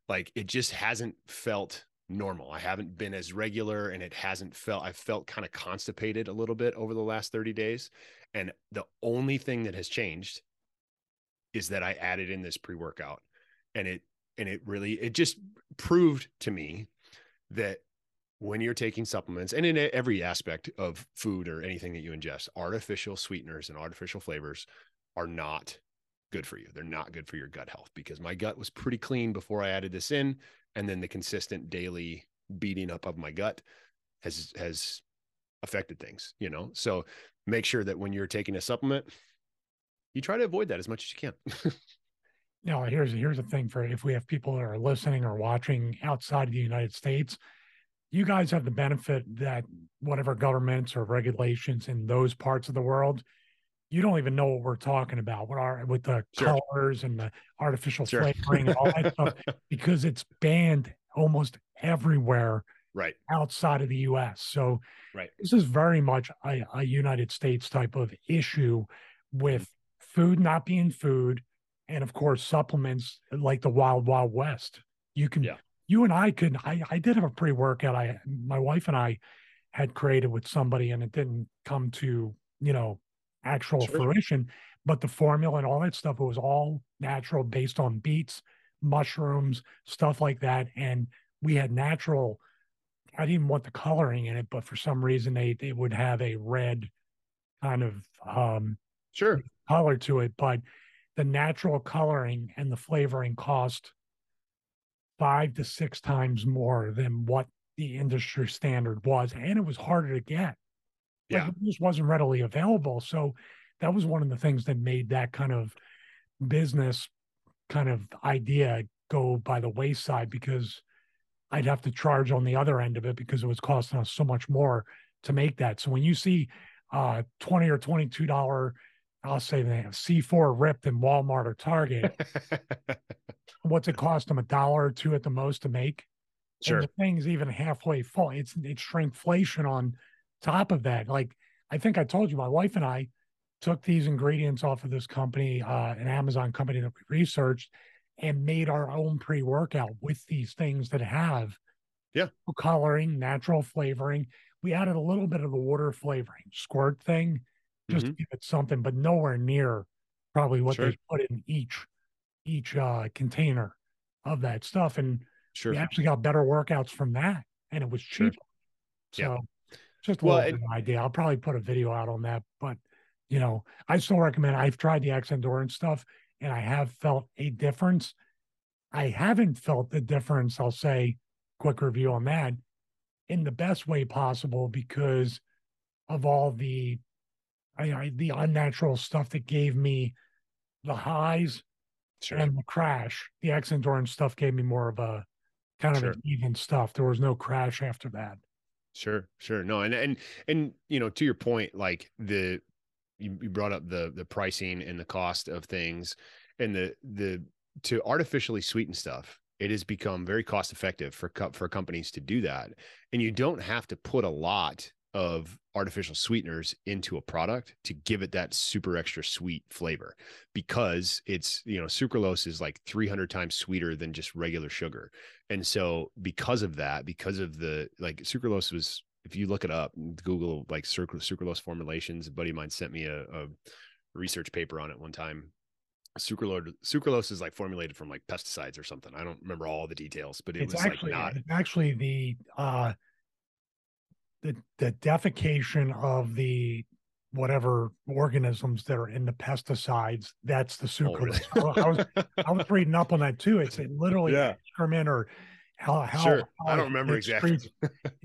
Like it just hasn't felt normal. I haven't been as regular and it hasn't felt i felt kind of constipated a little bit over the last 30 days and the only thing that has changed is that I added in this pre-workout and it and it really it just proved to me that when you're taking supplements and in every aspect of food or anything that you ingest, artificial sweeteners and artificial flavors are not good for you. They're not good for your gut health because my gut was pretty clean before I added this in and then the consistent daily beating up of my gut has has affected things, you know. So make sure that when you're taking a supplement, you try to avoid that as much as you can. now, here's here's the thing for if we have people that are listening or watching outside of the United States, you guys have the benefit that whatever governments or regulations in those parts of the world, you don't even know what we're talking about. What are with the sure. colors and the artificial sure. flavoring and all that stuff because it's banned almost everywhere right outside of the US. So right. this is very much a, a United States type of issue with mm-hmm. food not being food and of course supplements like the wild wild west. You can yeah. you and I could I I did have a pre-workout I my wife and I had created with somebody and it didn't come to, you know, actual sure. fruition, but the formula and all that stuff it was all natural based on beets, mushrooms, stuff like that and we had natural I didn't want the coloring in it, but for some reason they they would have a red kind of um sure color to it. But the natural coloring and the flavoring cost five to six times more than what the industry standard was, and it was harder to get. Yeah, like it just wasn't readily available. So that was one of the things that made that kind of business kind of idea go by the wayside because I'd have to charge on the other end of it because it was costing us so much more to make that. So when you see uh 20 or 22 dollar I'll say they have C4 ripped in Walmart or Target, what's it cost them a dollar or two at the most to make? Sure. And the thing's even halfway full. It's it's shrinkflation on top of that. Like I think I told you, my wife and I took these ingredients off of this company, uh, an Amazon company that we researched, and made our own pre workout with these things that have yeah coloring, natural flavoring. We added a little bit of the water flavoring squirt thing just mm-hmm. to give it something, but nowhere near probably what sure. they put in each each uh, container of that stuff. And sure. we actually got better workouts from that, and it was cheap. Sure. So yeah. just a well, little it, idea. I'll probably put a video out on that, but you know, I still recommend. I've tried the Xendurance stuff and I have felt a difference. I haven't felt the difference, I'll say, quick review on that, in the best way possible because of all the I, I, the unnatural stuff that gave me the highs sure. and the crash. The Xendurance stuff gave me more of a kind of sure. an even stuff. There was no crash after that. Sure, sure. No, and and and you know, to your point, like the you, you brought up the the pricing and the cost of things and the the to artificially sweeten stuff it has become very cost effective for for companies to do that. And you don't have to put a lot of artificial sweeteners into a product to give it that super extra sweet flavor because it's you know sucralose is like 300 times sweeter than just regular sugar. And so because of that because of the like sucralose was if you look it up, Google like sucralose formulations. A buddy of mine sent me a, a research paper on it one time. Sucralose, sucralose is like formulated from like pesticides or something. I don't remember all the details, but it it's was actually, like not actually the uh the the defecation of the whatever organisms that are in the pesticides. That's the Oh, really? sucralose. I was I was reading up on that too. It's it literally Yeah. excrement or how how, Sure. I don't remember exactly.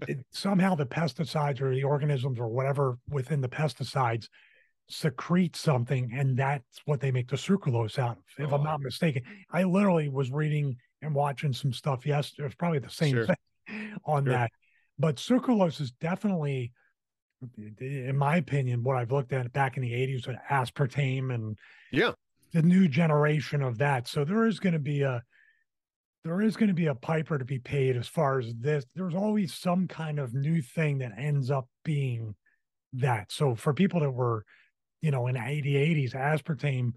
it- somehow the pesticides or the organisms or whatever within the pesticides secrete something and that's what they make the sucralose out of if i'm Oh. not mistaken i literally was reading and watching some stuff yesterday it's probably the same Sure. thing on Sure. that but sucralose is definitely in my opinion what i've looked at back in the 80s with uh, aspartame and Yeah. the new generation of that so there is going to be a there is going to be a piper to be paid as far as this. There's always some kind of new thing that ends up being that. So for people that were, you know, in the 80s, aspartame,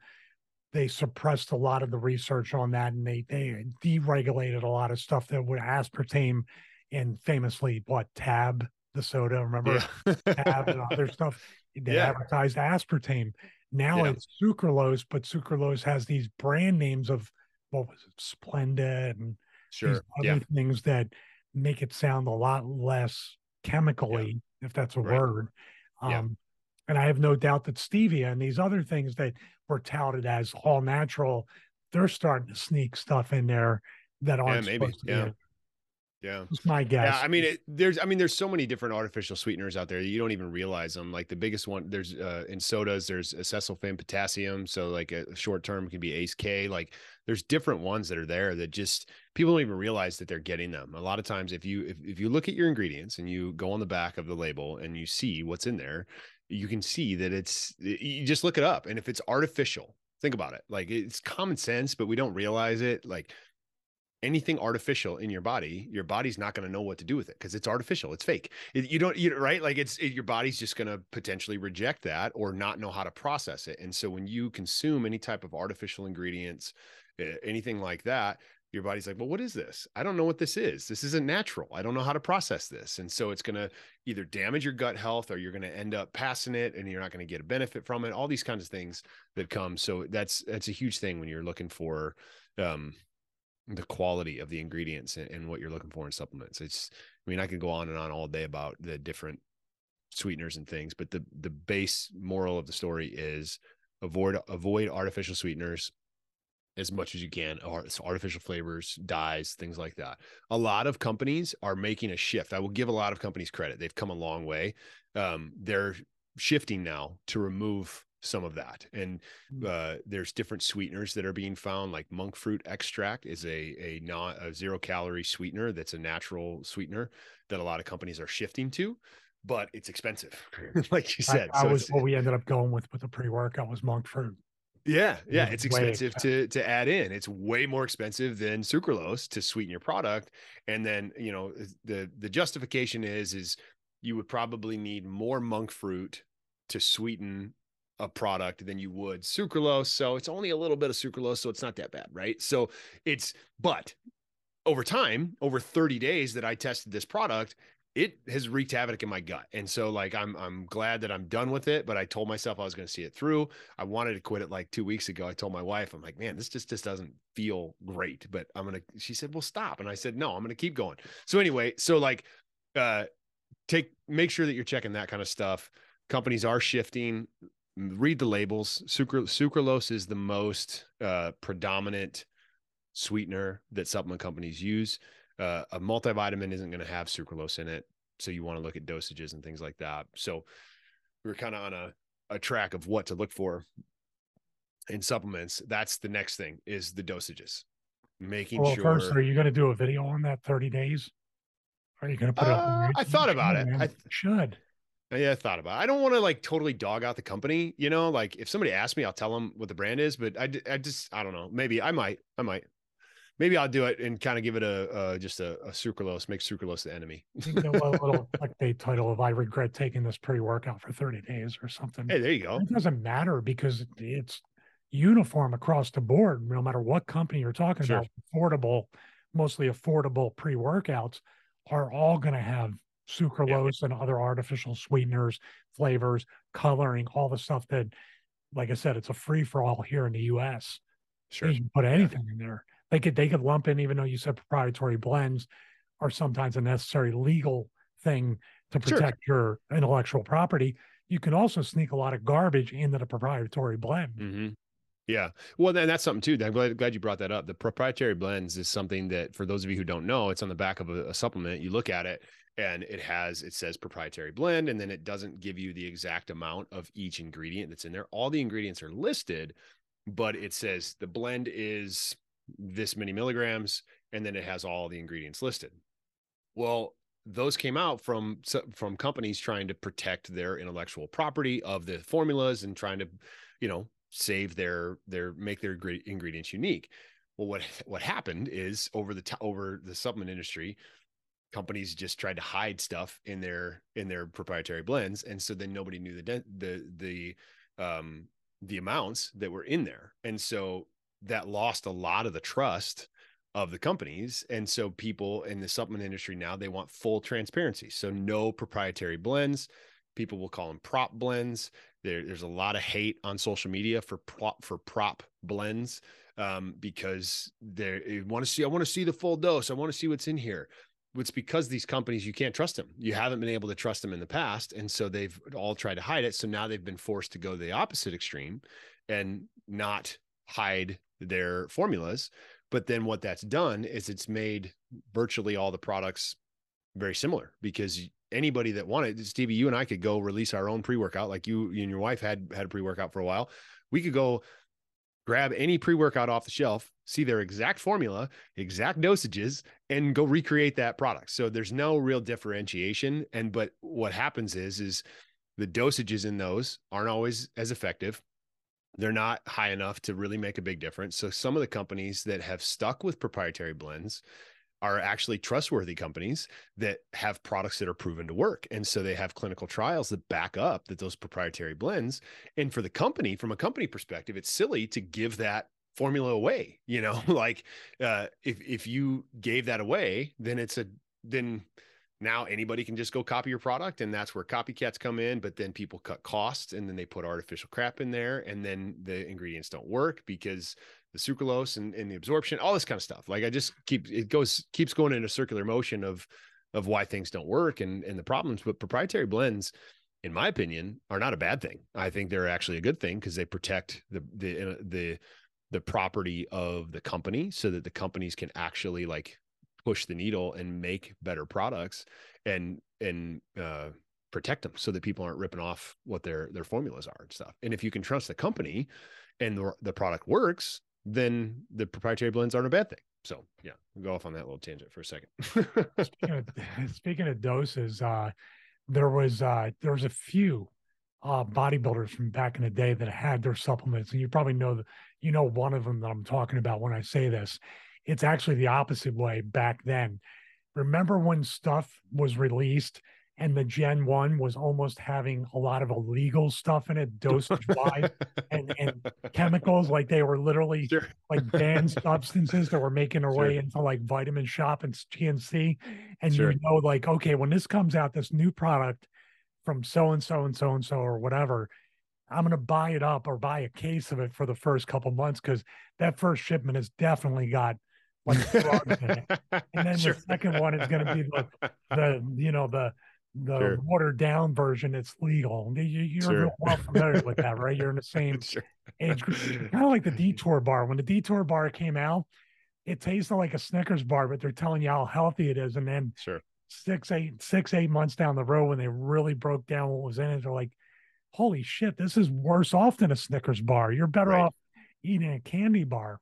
they suppressed a lot of the research on that and they they deregulated a lot of stuff that would aspartame and famously what tab the soda, remember tab and other stuff. They Yeah. advertised aspartame. Now Yeah. it's sucralose, but sucralose has these brand names of what was it, Splenda and these Sure. other Yeah. things that make it sound a lot less chemically, if that's a Right. word. Um, Yeah. and I have no doubt that stevia and these other things that were touted as all natural, they're starting to sneak stuff in there that aren't maybe. supposed to Yeah. be. Yeah. That's my guess. Yeah, I mean, it, there's, I mean, there's so many different artificial sweeteners out there. You don't even realize them. Like the biggest one, there's uh, in sodas, there's acesulfame potassium. So like a short term can be Ace K. Like there's different ones that are there that just people don't even realize that they're getting them. A lot of times, if you if, if you look at your ingredients and you go on the back of the label and you see what's in there, you can see that it's you just look it up. And if it's artificial, think about it. Like it's common sense, but we don't realize it. Like anything artificial in your body, your body's not going to know what to do with it because it's artificial. It's fake. It- you don't, you right? Like it's it, your body's just going to potentially reject that or not know how to process it. And so when you consume any type of artificial ingredients, eh, anything like that, your body's like, well, what is this? I don't know what this is. This isn't natural. I don't know how to process this. And so it's going to either damage your gut health or you're going to end up passing it and you're not going to get a benefit from it. All these kinds of things that come. So that's that's a huge thing when you're looking for um the quality of the ingredients and, and what you're looking for in supplements. It's I mean, I can go on and on all day about the different sweeteners and things, but the the base moral of the story is avoid avoid artificial sweeteners as much as you can artificial flavors dyes things like that. A lot of companies are making a shift. I will give a lot of companies credit. They've come a long way. Um, they're shifting now to remove some of that and Mm. uh, there's different sweeteners that are being found like monk fruit extract is a a not a zero calorie sweetener that's a natural sweetener that a lot of companies are shifting to but it's expensive like you said I, so was what we ended up going with with the pre workout was monk fruit. yeah, yeah, it's way expensive to to add in. It's way more expensive than sucralose to sweeten your product. And then, you know, the the justification is is you would probably need more monk fruit to sweeten a product than you would sucralose. So it's only a little bit of sucralose, so it's not that bad, right? So it's but over time, over 30 days that I tested this product, it has wreaked havoc in my gut. And so like I'm I'm glad that I'm done with it, but I told myself I was going to see it through. I wanted to quit it like 2 weeks ago. I told my wife, I'm like, "Man, this just just doesn't feel great." But I'm going to she said, "Well, stop." And I said, "No, I'm going to keep going." So anyway, so like uh take make sure that you're checking that kind of stuff. Companies are shifting. Read the labels. Sucral sucralose is the most uh predominant sweetener that supplement companies use. Uh, a multivitamin isn't going to have sucralose in it, so you want to look at dosages and things like that. So we're kind of on a a track of what to look for in supplements. That's the next thing is the dosages, making Well, sure. first, are you going to do a video on that 30 days? Are you going to put up? Uh, your I thought about it. man? I- You should. Yeah, I thought about. It. I don't want to like totally dog out the company, you know. Like if somebody asks me, I'll tell them what the brand is. But I, I just, I don't know. Maybe I might, I might. Maybe I'll do it and kind of give it a, uh, just a, a sucralose, make sucralose the enemy. I think the little clickbait title of "I regret taking this pre-workout for 30 days" or something. Hey, there you go. It doesn't matter because it's uniform across the board, no matter what company you're talking Sure. about. Affordable, mostly affordable pre-workouts are all going to have sucralose and other artificial sweeteners, flavors, coloring, all the stuff that, like I said, it's a free for all here in the U.S. Sure. You can put anything in there. They could they could lump in, even though you said proprietary blends are sometimes a necessary legal thing to Sure. protect your intellectual property. you can also sneak a lot of garbage into the proprietary blend. Mm-hmm. Yeah. Well, then that's something too. I'm glad, glad you brought that up. The proprietary blends is something that, for those of you who don't know, it's on the back of a, a, supplement. You look at it and it has, it says proprietary blend, and then it doesn't give you the exact amount of each ingredient that's in there. All the ingredients are listed, but it says the blend is this many milligrams, and then it has all the ingredients listed. Well, those came out from from companies trying to protect their intellectual property of the formulas and trying to you know save their their make their ingredients unique. Well, what what happened is over the over the supplement industry, companies just tried to hide stuff in their in their proprietary blends, and so then nobody knew the the the um the amounts that were in there, and so that lost a lot of the trust of the companies and so people in the supplement industry now they want full transparency so no proprietary blends people will call them prop blends there, there's a lot of hate on social media for prop for prop blends um, because they want to see. I want to see the full dose. I want to see what's in here. It's because these companies you can't trust them. You haven't been able to trust them in the past, and so they've all tried to hide it. So now they've been forced to go to the opposite extreme and not hide their formulas. But then what that's done is it's made virtually all the products very similar because anybody that wanted Stevie, you and I could go release our own pre-workout. Like you, you and your wife had had a pre-workout for a while. We could go grab any pre-workout off the shelf, see their exact formula, exact dosages, and go recreate that product. So there's no real differentiation. And but what happens is is the dosages in those aren't always as effective. They're not high enough to really make a big difference. So some of the companies that have stuck with proprietary blends are actually trustworthy companies that have products that are proven to work. And so they have clinical trials that back up that those proprietary blends. And for the company, from a company perspective, it's silly to give that formula away. You know, like uh, if if you gave that away, then it's a then now anybody can just go copy your product and that's where copycats come in but then people cut costs and then they put artificial crap in there and then the ingredients don't work because the sucralose and, and the absorption, all this kind of stuff. Like I just keep it goes keeps going in a circular motion of of why things don't work and and the problems. But proprietary blends, in my opinion, are not a bad thing. I think they're actually a good thing because they protect the the uh, the the property of the company so that the companies can actually like push the needle and make better products and and uh protect them so that people aren't ripping off what their their formulas are and stuff. And if you can trust the company and the, the product works, then the proprietary blends aren't a bad thing. So yeah, we'll go off on that little tangent for a second. speaking, of, speaking of doses, uh, there was uh, there was a few uh, bodybuilders from back in the day that had their supplements, and you probably know that you know one of them that I'm talking about when I say this. It's actually the opposite way back then. Remember when stuff was released and the Gen 1 was almost having a lot of illegal stuff in it, dosage wise, and, and chemicals. Like they were literally sure. like banned substances that were making their sure. way into like Vitamin Shoppe and GNC. And sure. you know, like, okay, when this comes out, this new product from so and so and so and so or whatever, I'm going to buy it up or buy a case of it for the first couple months because that first shipment has definitely got like drugs in it. And then the second one is going to be the, the, you know, the, the sure. watered down version, it's legal. You, are sure. well familiar with that, right? You're in the same sure. age group. Kind of like the detour bar. When the detour bar came out, it tasted like a Snickers bar, but they're telling you how healthy it is. And then sure. six, eight, six, eight months down the road, when they really broke down what was in it, they're like, holy shit, this is worse off than a Snickers bar. You're better right. off eating a candy bar.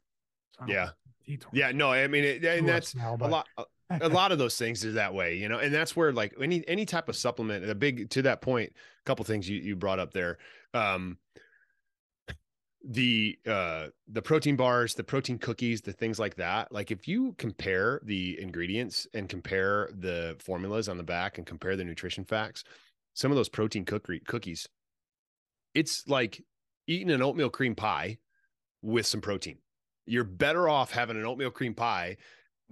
So, yeah. Detour. Yeah. No, I mean, it, and that's now, a lot uh, a lot of those things are that way, you know, and that's where like any any type of supplement, a big to that point, a couple things you you brought up there. Um the uh the protein bars the protein cookies the things like that like if you compare the ingredients and compare the formulas on the back and compare the nutrition facts some of those protein cookie cookies it's like eating an oatmeal cream pie with some protein you're better off having an oatmeal cream pie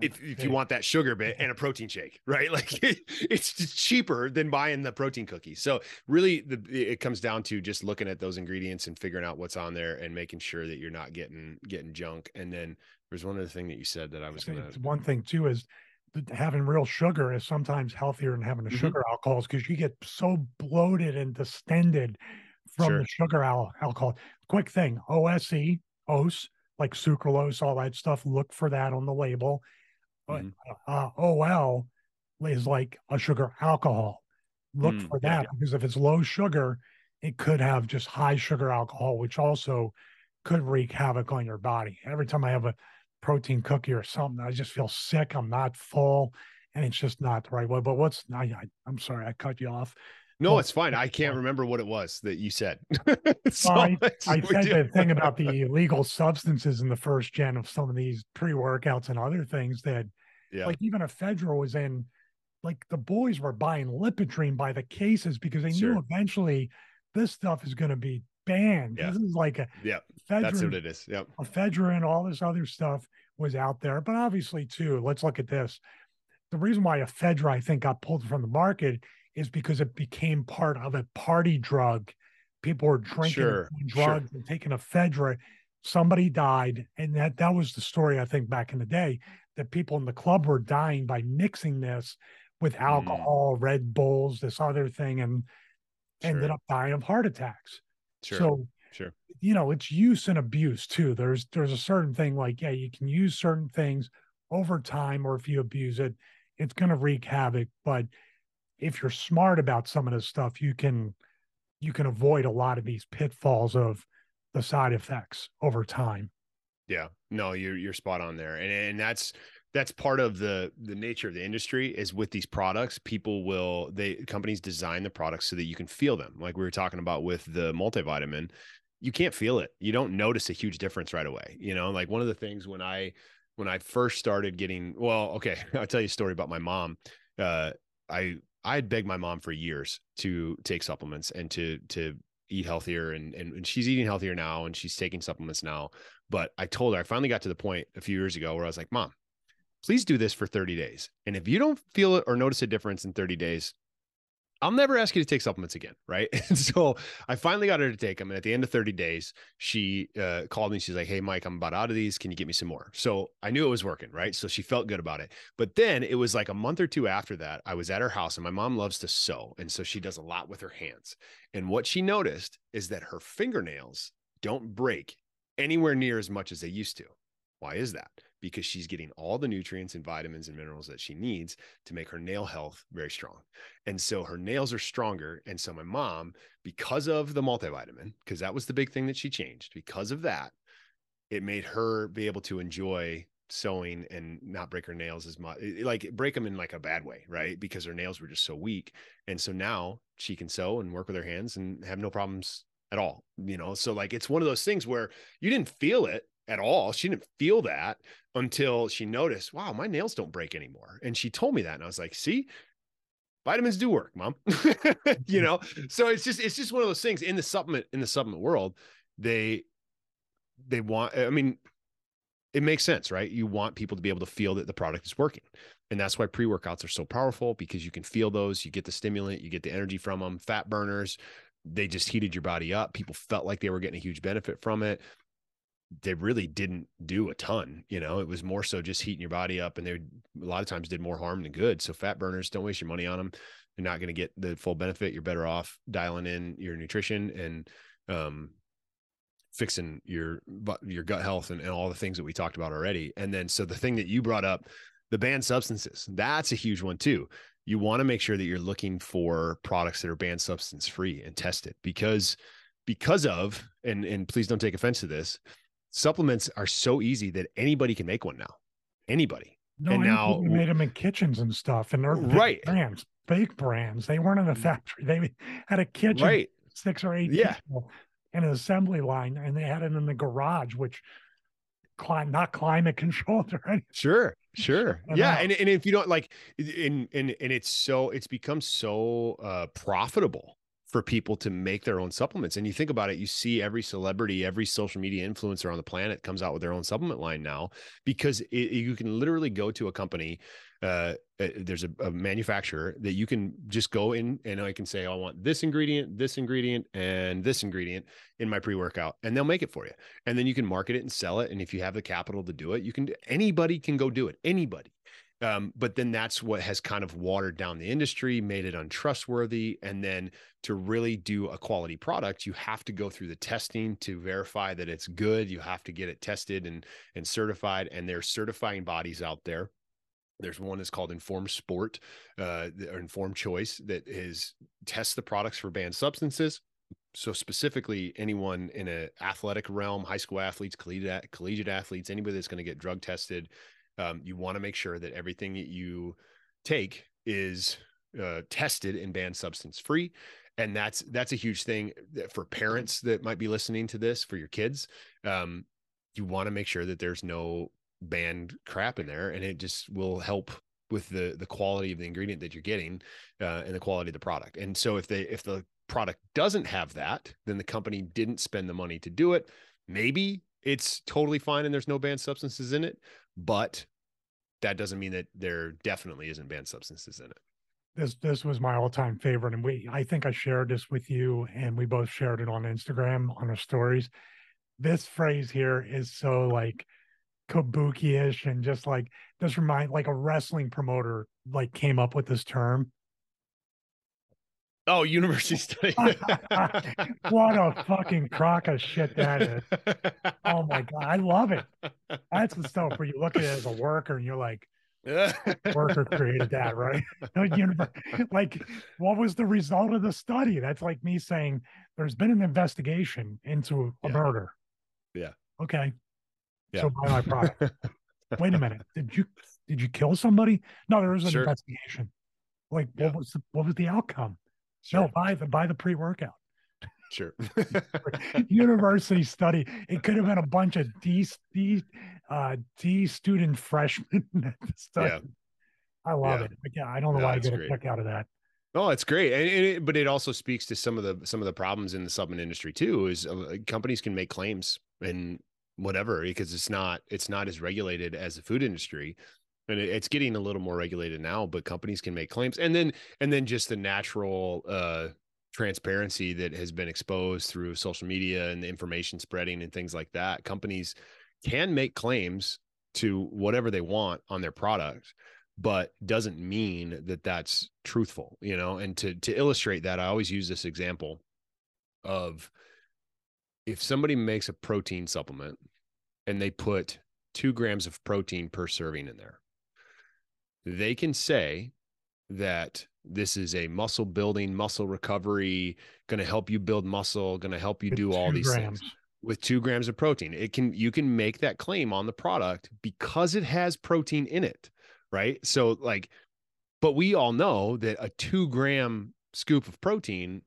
if, if you want that sugar bit and a protein shake, right? Like it's cheaper than buying the protein cookie. So really the it comes down to just looking at those ingredients and figuring out what's on there and making sure that you're not getting getting junk. And then there's one other thing that you said that I was gonna one thing too is having real sugar is sometimes healthier than having the Mhm. sugar alcohols because you get so bloated and distended from Sure. the sugar al- alcohol. Quick thing, OSE, OS, like sucralose, all that stuff. Look for that on the label. But, Mhm. uh, OL is like a sugar alcohol. Look Mm, for yeah, that because if it's low sugar, it could have just high sugar alcohol, which also could wreak havoc on your body. Every time I have a protein cookie or something, I just feel sick. I'm not full, and it's just not the right way. But what's I, I I'm sorry, I cut you off. No, Well, it's fine. I can't remember what it was that you said. So I, I said do- the thing about the illegal substances in the first gen of some of these pre-workouts and other things that yeah, like even ephedra was in like the boys were buying Lipodrene by the cases because they Sure. knew eventually this stuff is going to be banned. Yeah. This is like a yeah, that's what it is. Yep. ephedrine, all this other stuff was out there. But obviously, too, let's look at this. The reason why ephedra, I think, got pulled from the market is because it became part of a party drug. People were drinking Sure, doing sure. drugs and taking ephedra. Somebody died, and that that was the story I think back in the day that people in the club were dying by mixing this with Mm. alcohol, Red Bulls, this other thing, and ended up dying of heart attacks. Sure. So sure. you know it's use and abuse too there's there's a certain thing like yeah you can use certain things over time or if you abuse it it's going to wreak havoc but if you're smart about some of this stuff you can you can avoid a lot of these pitfalls of the side effects over time Yeah, no, you're you're spot on there, and and that's that's part of the the nature of the industry is with these products, people will they companies design the products so that you can feel them. Like we were talking about with the multivitamin, you can't feel it. You don't notice a huge difference right away. You know, like one of the things when I when I first started getting well, okay, I'll tell you a story about my mom. Uh, I I had begged my mom for years to take supplements and to to eat healthier and, and and she's eating healthier now and she's taking supplements now but I told her I finally got to the point a few years ago where I was like, "Mom, please do this for 30 days. And if you don't feel it or notice a difference in 30 days, I'll never ask you to take supplements again, right?" And so I finally got her to take them, and at the end of 30 days, she uh, called me. She's like, "Hey, Mike, I'm about out of these. Can you get me some more?" So I knew it was working, right? So she felt good about it. But then it was like a month or two after that, I was at her house, and my mom loves to sew, and so she does a lot with her hands. And what she noticed is that her fingernails don't break anywhere near as much as they used to. Why is that? Because she's getting all the nutrients and vitamins and minerals that she needs to make her nail health very strong. And so her nails are stronger. And so my mom, because of the multivitamin, because that was the big thing that she changed, because of that, it made her be able to enjoy sewing and not break her nails as much like break them in like a bad way right because her nails were just so weak and so now she can sew and work with her hands and have no problems at all you know so like it's one of those things where you didn't feel it at all. She didn't feel that until she noticed wow my nails don't break anymore. And she told me that and i was like see? Vitamins do work mom. You know? So it's just it's just one of those things in the supplement in the supplement world they they want i mean it makes sense right? You want people to be able to feel that the product is working. And that's why pre-workouts are so powerful because you can feel those you get the stimulant you get the energy from them fat burners they just heated your body up people felt like they were getting a huge benefit from it they really didn't do a ton you know it was more so just heating your body up and they a lot of times did more harm than good. So fat burners don't waste your money on them you're not going to get the full benefit. You're better off dialing in your nutrition and um fixing your your gut health and, and all the things that we talked about already. And then so the thing that you brought up the banned substances that's a huge one too. You want to make sure that you're looking for products that are banned substance free and tested because because of and and please don't take offense to this supplements are so easy that anybody can make one now anybody no And now- they made them in kitchens and stuff and they're Right. brands big brands they weren't in a factory they had a kitchen right six or eight Yeah. people in an assembly line and they had it in the garage which climate not climate controlled or anything Sure, sure. Yeah. And, and if you don't like and and and it's so it's become so uh profitable for people to make their own supplements. And you think about it, you see every celebrity, every social media influencer on the planet comes out with their own supplement line now because it, you can literally go to a company. Uh, uh, there's a, a manufacturer that you can just go in and I can say, oh, I want this ingredient, this ingredient, and this ingredient in my pre workout, and they'll make it for you. And then you can market it and sell it. And if you have the capital to do it, you can. Anybody can go do it. Anybody. Um, but then that's what has kind of watered down the industry, made it untrustworthy. And then to really do a quality product, you have to go through the testing to verify that it's good. You have to get it tested and and certified. And there's certifying bodies out there. There's one that's called Informed Sport uh, or Informed Choice that is tests the products for banned substances. So specifically, anyone in a athletic realm, high school athletes, collegiate collegiate athletes, anybody that's going to get drug tested, um, you want to make sure that everything that you take is uh, tested and banned substance free and that's that's a huge thing for parents that might be listening to this for your kids um, you want to make sure that there's no banned crap in there and it just will help with the the quality of the ingredient that you're getting uh, and the quality of the product. And so if they if the product doesn't have that then the company didn't spend the money to do it. Maybe it's totally fine and there's no banned substances in it but that doesn't mean that there definitely isn't banned substances in it. This this was my all time favorite, and we I think I shared this with you, and we both shared it on Instagram on our stories. This phrase here is so like kabuki-ish and just like this remind like a wrestling promoter like came up with this term Oh, university study. what a fucking crock of shit that is. Oh my god, I love it. That's the stuff where you look at it as a worker and you're like, worker created that, right? like, what was the result of the study? That's like me saying there's been an investigation into a Yeah. murder. Yeah. Okay. Yeah. So buy my product. Wait a minute. Did you did you kill somebody? No, there was an Sure. investigation. Like, Yeah. what was the, what was the outcome? Sure. No, buy the buy the pre workout. Sure. university study. It could have been a bunch of D D uh D student freshmen. Yeah. I love Yeah. it. But yeah, I don't know No, why I get a kick out of that. No, it's great, and, and it, but it also speaks to some of the some of the problems in the supplement industry too. Is uh, companies can make claims and whatever because it's not it's not as regulated as the food industry, and it's getting a little more regulated now. But companies can make claims, and then and then just the natural uh, transparency that has been exposed through social media and the information spreading and things like that. Companies can make claims to whatever they want on their product but doesn't mean that that's truthful you know and to to illustrate that i always use this example of if somebody makes a protein supplement and they put two grams of protein per serving in there they can say that this is a muscle building muscle recovery going to help you build muscle going to help you do all these grams. things with two grams of protein. It can you can make that claim on the product because it has protein in it, right? So like, but we all know that a two gram scoop of protein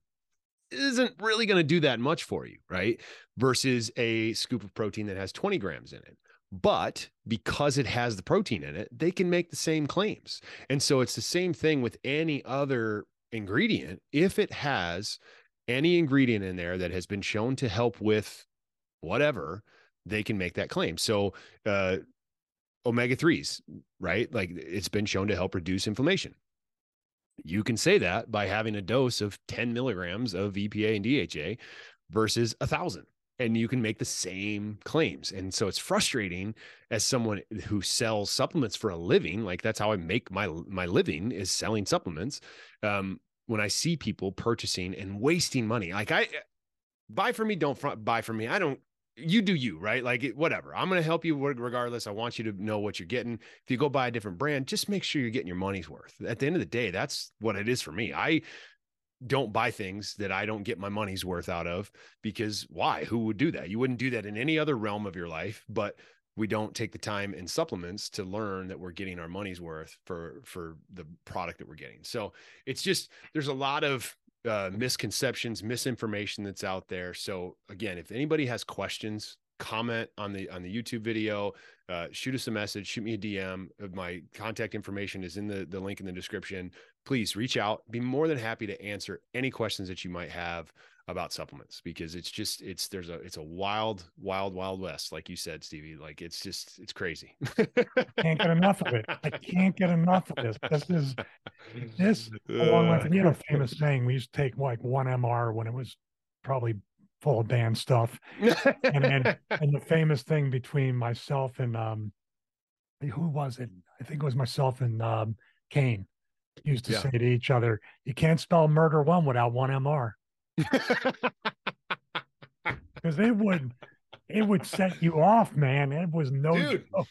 isn't really going to do that much for you, right? Versus a scoop of protein that has 20 grams in it. But because it has the protein in it, they can make the same claims. And so it's the same thing with any other ingredient. If it has any ingredient in there that has been shown to help with whatever, they can make that claim. So, uh, omega 3s, right? Like it's been shown to help reduce inflammation. You can say that by having a dose of 10 milligrams of EPA and DHA versus a thousand. And you can make the same claims. And so it's frustrating as someone who sells supplements for a living. Like that's how I make my my living is selling supplements. Um, when I see people purchasing and wasting money, like I buy for me, don't buy for me. I don't. You do you, right? Like whatever. I'm going to help you regardless. I want you to know what you're getting. If you go buy a different brand, just make sure you're getting your money's worth. At the end of the day, that's what it is for me. I don't buy things that I don't get my money's worth out of because why? Who would do that? You wouldn't do that in any other realm of your life, but we don't take the time in supplements to learn that we're getting our money's worth for for the product that we're getting. So it's just there's a lot of uh, misconceptions, misinformation that's out there. So again, if anybody has questions, comment on the on the YouTube video, uh, shoot us a message, shoot me a DM. Uh, My contact information is in the the link in the description. Please reach out. Be more than happy to answer any questions that you might have about supplements because it's just it's there's a it's a wild wild wild west like you said Stevie like it's just it's crazy Can't get enough of it. I can't get enough of this. This is this along with we had a famous saying. We used to take like one MR when it was probably full of banned stuff. and then and the famous thing between myself and um who was it I think it was myself and um, Kane used to Yeah. say to each other, "You can't spell murder one without one MR." because it would it would set you off, man. It was no Dude. joke.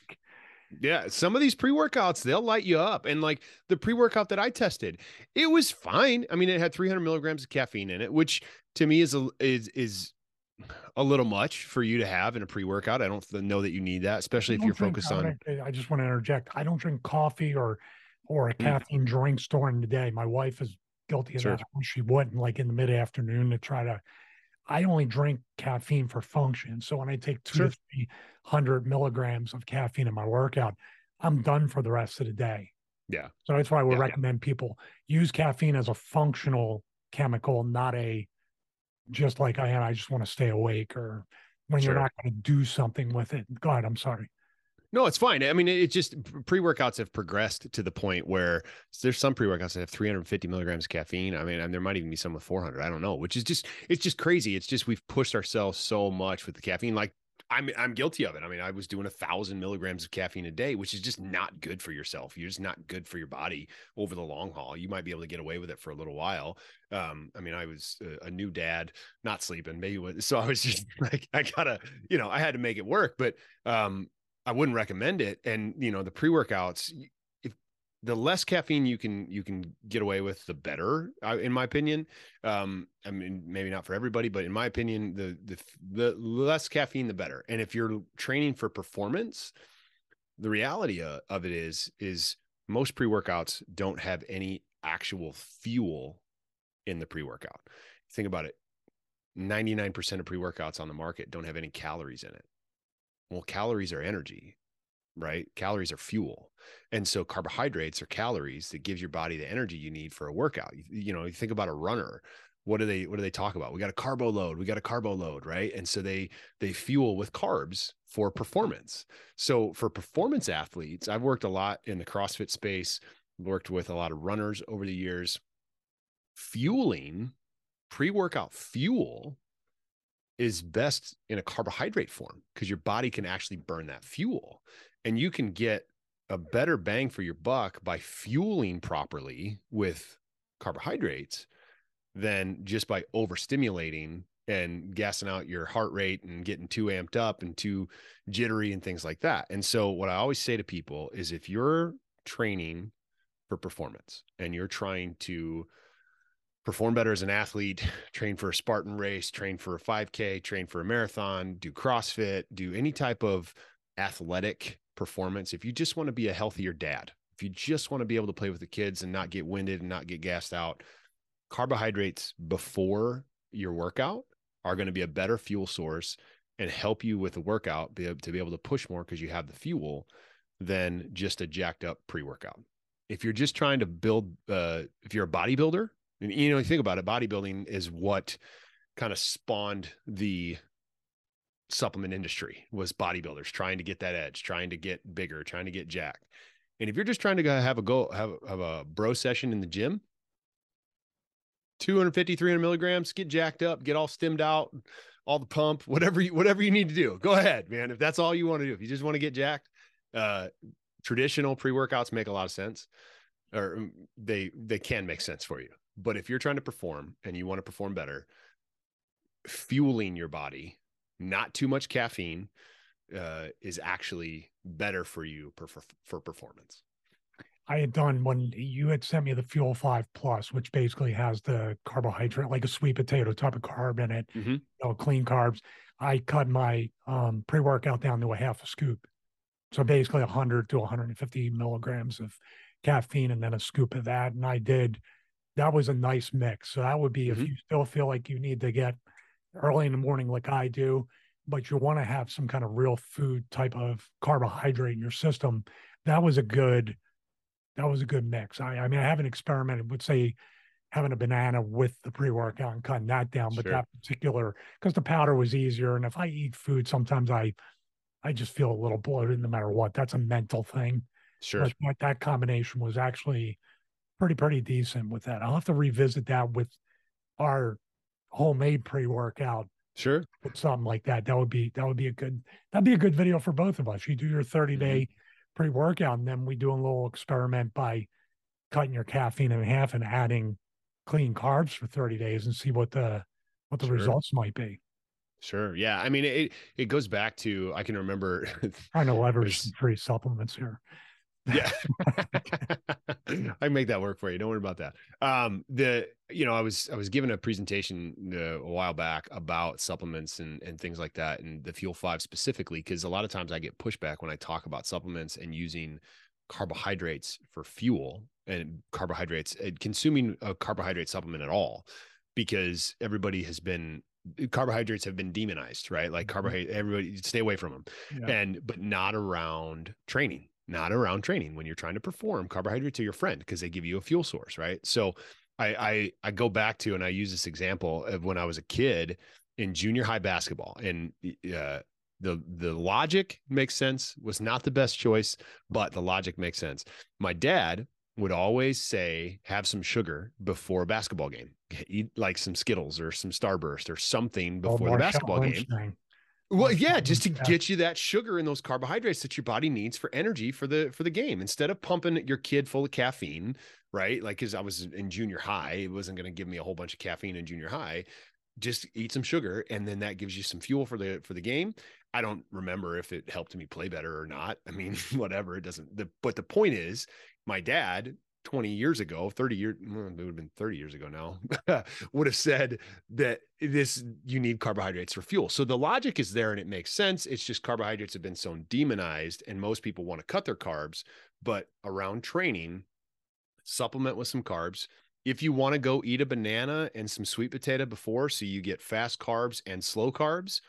Yeah, some of these pre-workouts they'll light you up, and like the pre-workout that I tested, it was fine. I mean, it had 300 milligrams of caffeine in it, which to me is a is is a little much for you to have in a pre-workout. I don't know that you need that, especially if you're drink- focused on. I just want to interject. I don't drink coffee or or a mm. caffeine drink during the day. My wife is guilty of Sure. that. She wouldn't like in the mid afternoon to try to. I only drink caffeine for function. So when I take two Sure. to three hundred milligrams of caffeine in my workout, I'm done for the rest of the day. Yeah. So that's why I would Yeah, yeah. recommend people use caffeine as a functional chemical, not a just like I am. I just want to stay awake or when Sure. you're not going to do something with it. God. I'm sorry. No, it's fine. I mean, it, just pre workouts have progressed to the point where there's some pre workouts that have 350 milligrams of caffeine. I mean, and there might even be some with 400. I don't know, which is just it's just crazy. It's just we've pushed ourselves so much with the caffeine. Like I'm I'm guilty of it. I mean, I was doing a thousand milligrams of caffeine a day, which is just not good for yourself. You're just not good for your body over the long haul. You might be able to get away with it for a little while. Um, I mean, I was a, a new dad, not sleeping, maybe was, so I was just like, I gotta, you know, I had to make it work, but um, I wouldn't recommend it. And you know, the pre workouts, if the less caffeine you can you can get away with, the better, in my opinion. Um, I mean, maybe not for everybody, but in my opinion, the the the less caffeine, the better. And if you're training for performance, the reality uh, of it is is most pre workouts don't have any actual fuel in the pre workout. Think about it. 99% of pre workouts on the market don't have any calories in it. Well, calories are energy, right? Calories are fuel. And so carbohydrates are calories that gives your body the energy you need for a workout. You, you know, you think about a runner. What do they what do they talk about? We got a carbo load, we got a carbo load, right? And so they they fuel with carbs for performance. So for performance athletes, I've worked a lot in the CrossFit space, worked with a lot of runners over the years. Fueling, pre-workout fuel is best in a carbohydrate form because your body can actually burn that fuel and you can get a better bang for your buck by fueling properly with carbohydrates than just by overstimulating and gassing out your heart rate and getting too amped up and too jittery and things like that. And so what I always say to people is if you're training for performance and you're trying to perform better as an athlete, train for a Spartan race, train for a 5K, train for a marathon, do CrossFit, do any type of athletic performance. If you just want to be a healthier dad, if you just want to be able to play with the kids and not get winded and not get gassed out, carbohydrates before your workout are going to be a better fuel source and help you with the workout be able to be able to push more because you have the fuel than just a jacked up pre-workout. If you're just trying to build uh if you're a bodybuilder, and you know, you think about it, bodybuilding is what kind of spawned the supplement industry was bodybuilders trying to get that edge, trying to get bigger, trying to get jacked. And if you're just trying to have a go have, have a bro session in the gym, 250, 300 milligrams, get jacked up, get all stemmed out, all the pump, whatever you, whatever you need to do. Go ahead, man. If that's all you want to do, if you just want to get jacked, uh, traditional pre-workouts make a lot of sense or mm, they they can make sense for you. But if you're trying to perform and you want to perform better, fueling your body, not too much caffeine, uh, is actually better for you per, for, for performance. I had done when you had sent me the Fuel Five Plus, which basically has the carbohydrate, like a sweet potato type of carb in it, Mhm. you know, clean carbs. I cut my um, pre workout down to a half a scoop. So basically 100 to 150 milligrams of caffeine and then a scoop of that. And I did, that was a nice mix. So that would be Mhm. if you still feel like you need to get early in the morning, like I do, but you want to have some kind of real food type of carbohydrate in your system. That was a good, that was a good mix. I, I mean, I haven't experimented with say having a banana with the pre-workout and cutting that down, but Sure. that particular because the powder was easier. And if I eat food, sometimes I I just feel a little bloated no matter what. That's a mental thing. Sure. But that, that combination was actually pretty, pretty decent with that. I'll have to revisit that with our homemade pre-workout Sure. with something like that. That would be that would be a good that'd be a good video for both of us. You do your 30 day mm-hmm. pre workout. And then we do a little experiment by cutting your caffeine in half and adding clean carbs for 30 days and see what the what the sure. results might be. Sure. Yeah. I mean, it it goes back to I can remember trying to leverage free supplements here. Yeah. I make that work for you. Don't worry about that. Um, the you know, I was I was given a presentation uh, a while back about supplements and and things like that, and the Fuel Five specifically, because a lot of times I get pushback when I talk about supplements and using carbohydrates for fuel and carbohydrates and consuming a carbohydrate supplement at all, because everybody has been carbohydrates have been demonized, right? Like mm-hmm. carbohydrate, everybody stay away from them, yeah. and but not around training not around training when you're trying to perform carbohydrates are your friend because they give you a fuel source right? So I, I i go back to and i use this example of when i was a kid in junior high basketball and uh, the the logic makes sense was not the best choice but the logic makes sense. My dad would always say have some sugar before a basketball game. Eat like some skittles or some starburst or something before the basketball game. Well, yeah, just to get you that sugar and those carbohydrates that your body needs for energy for the for the game. Instead of pumping your kid full of caffeine, right? Like, because I was in junior high, it wasn't going to give me a whole bunch of caffeine in junior high. Just eat some sugar, and then that gives you some fuel for the for the game. I don't remember if it helped me play better or not. I mean, whatever. It doesn't. The, but the point is, my dad 20 years ago, 30 years, it would have been 30 years ago now, mm-hmm. would have said that this, you need carbohydrates for fuel. So the logic is there and it makes sense. It's just carbohydrates have been so demonized and most people want to cut their carbs, but around training, supplement with some carbs. If you want to go eat a banana and some sweet potato before, so you get fast carbs and slow carbs,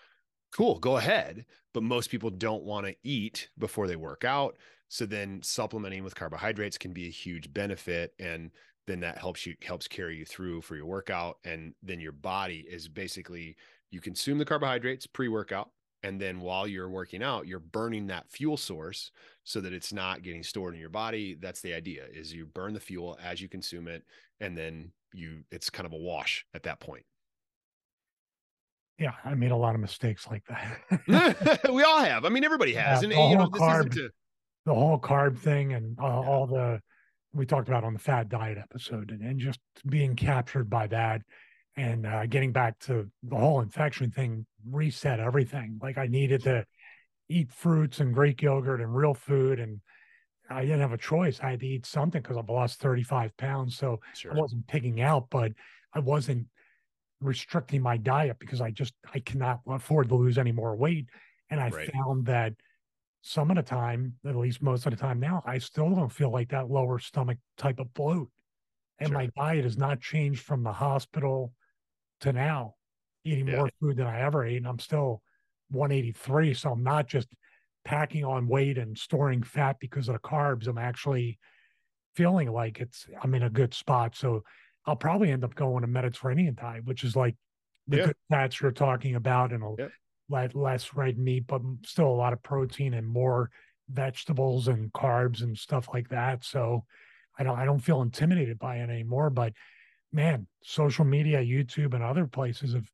cool, go ahead. But most people don't want to eat before they work out. So then supplementing with carbohydrates can be a huge benefit. And then that helps you helps carry you through for your workout. And then your body is basically you consume the carbohydrates pre-workout. And then while you're working out, you're burning that fuel source so that it's not getting stored in your body. That's the idea is you burn the fuel as you consume it. And then you it's kind of a wash at that point. Yeah, I made a lot of mistakes like that. we all have. I mean, everybody has. Yeah, and you know, this carb, isn't to the whole carb thing and uh, all the we talked about on the fat diet episode and, and just being captured by that and uh, getting back to the whole infection thing reset everything like i needed to eat fruits and greek yogurt and real food and i didn't have a choice i had to eat something because i've lost 35 pounds so sure. i wasn't picking out but i wasn't restricting my diet because i just i cannot afford to lose any more weight and i right. found that some of the time, at least most of the time now, I still don't feel like that lower stomach type of bloat. And sure. my diet has not changed from the hospital to now, eating yeah. more food than I ever ate. And I'm still 183. So I'm not just packing on weight and storing fat because of the carbs. I'm actually feeling like it's I'm in a good spot. So I'll probably end up going to Mediterranean diet, which is like the yeah. good fats you're talking about and a yeah less red meat, but still a lot of protein and more vegetables and carbs and stuff like that. So I don't I don't feel intimidated by it anymore. But man, social media, YouTube, and other places have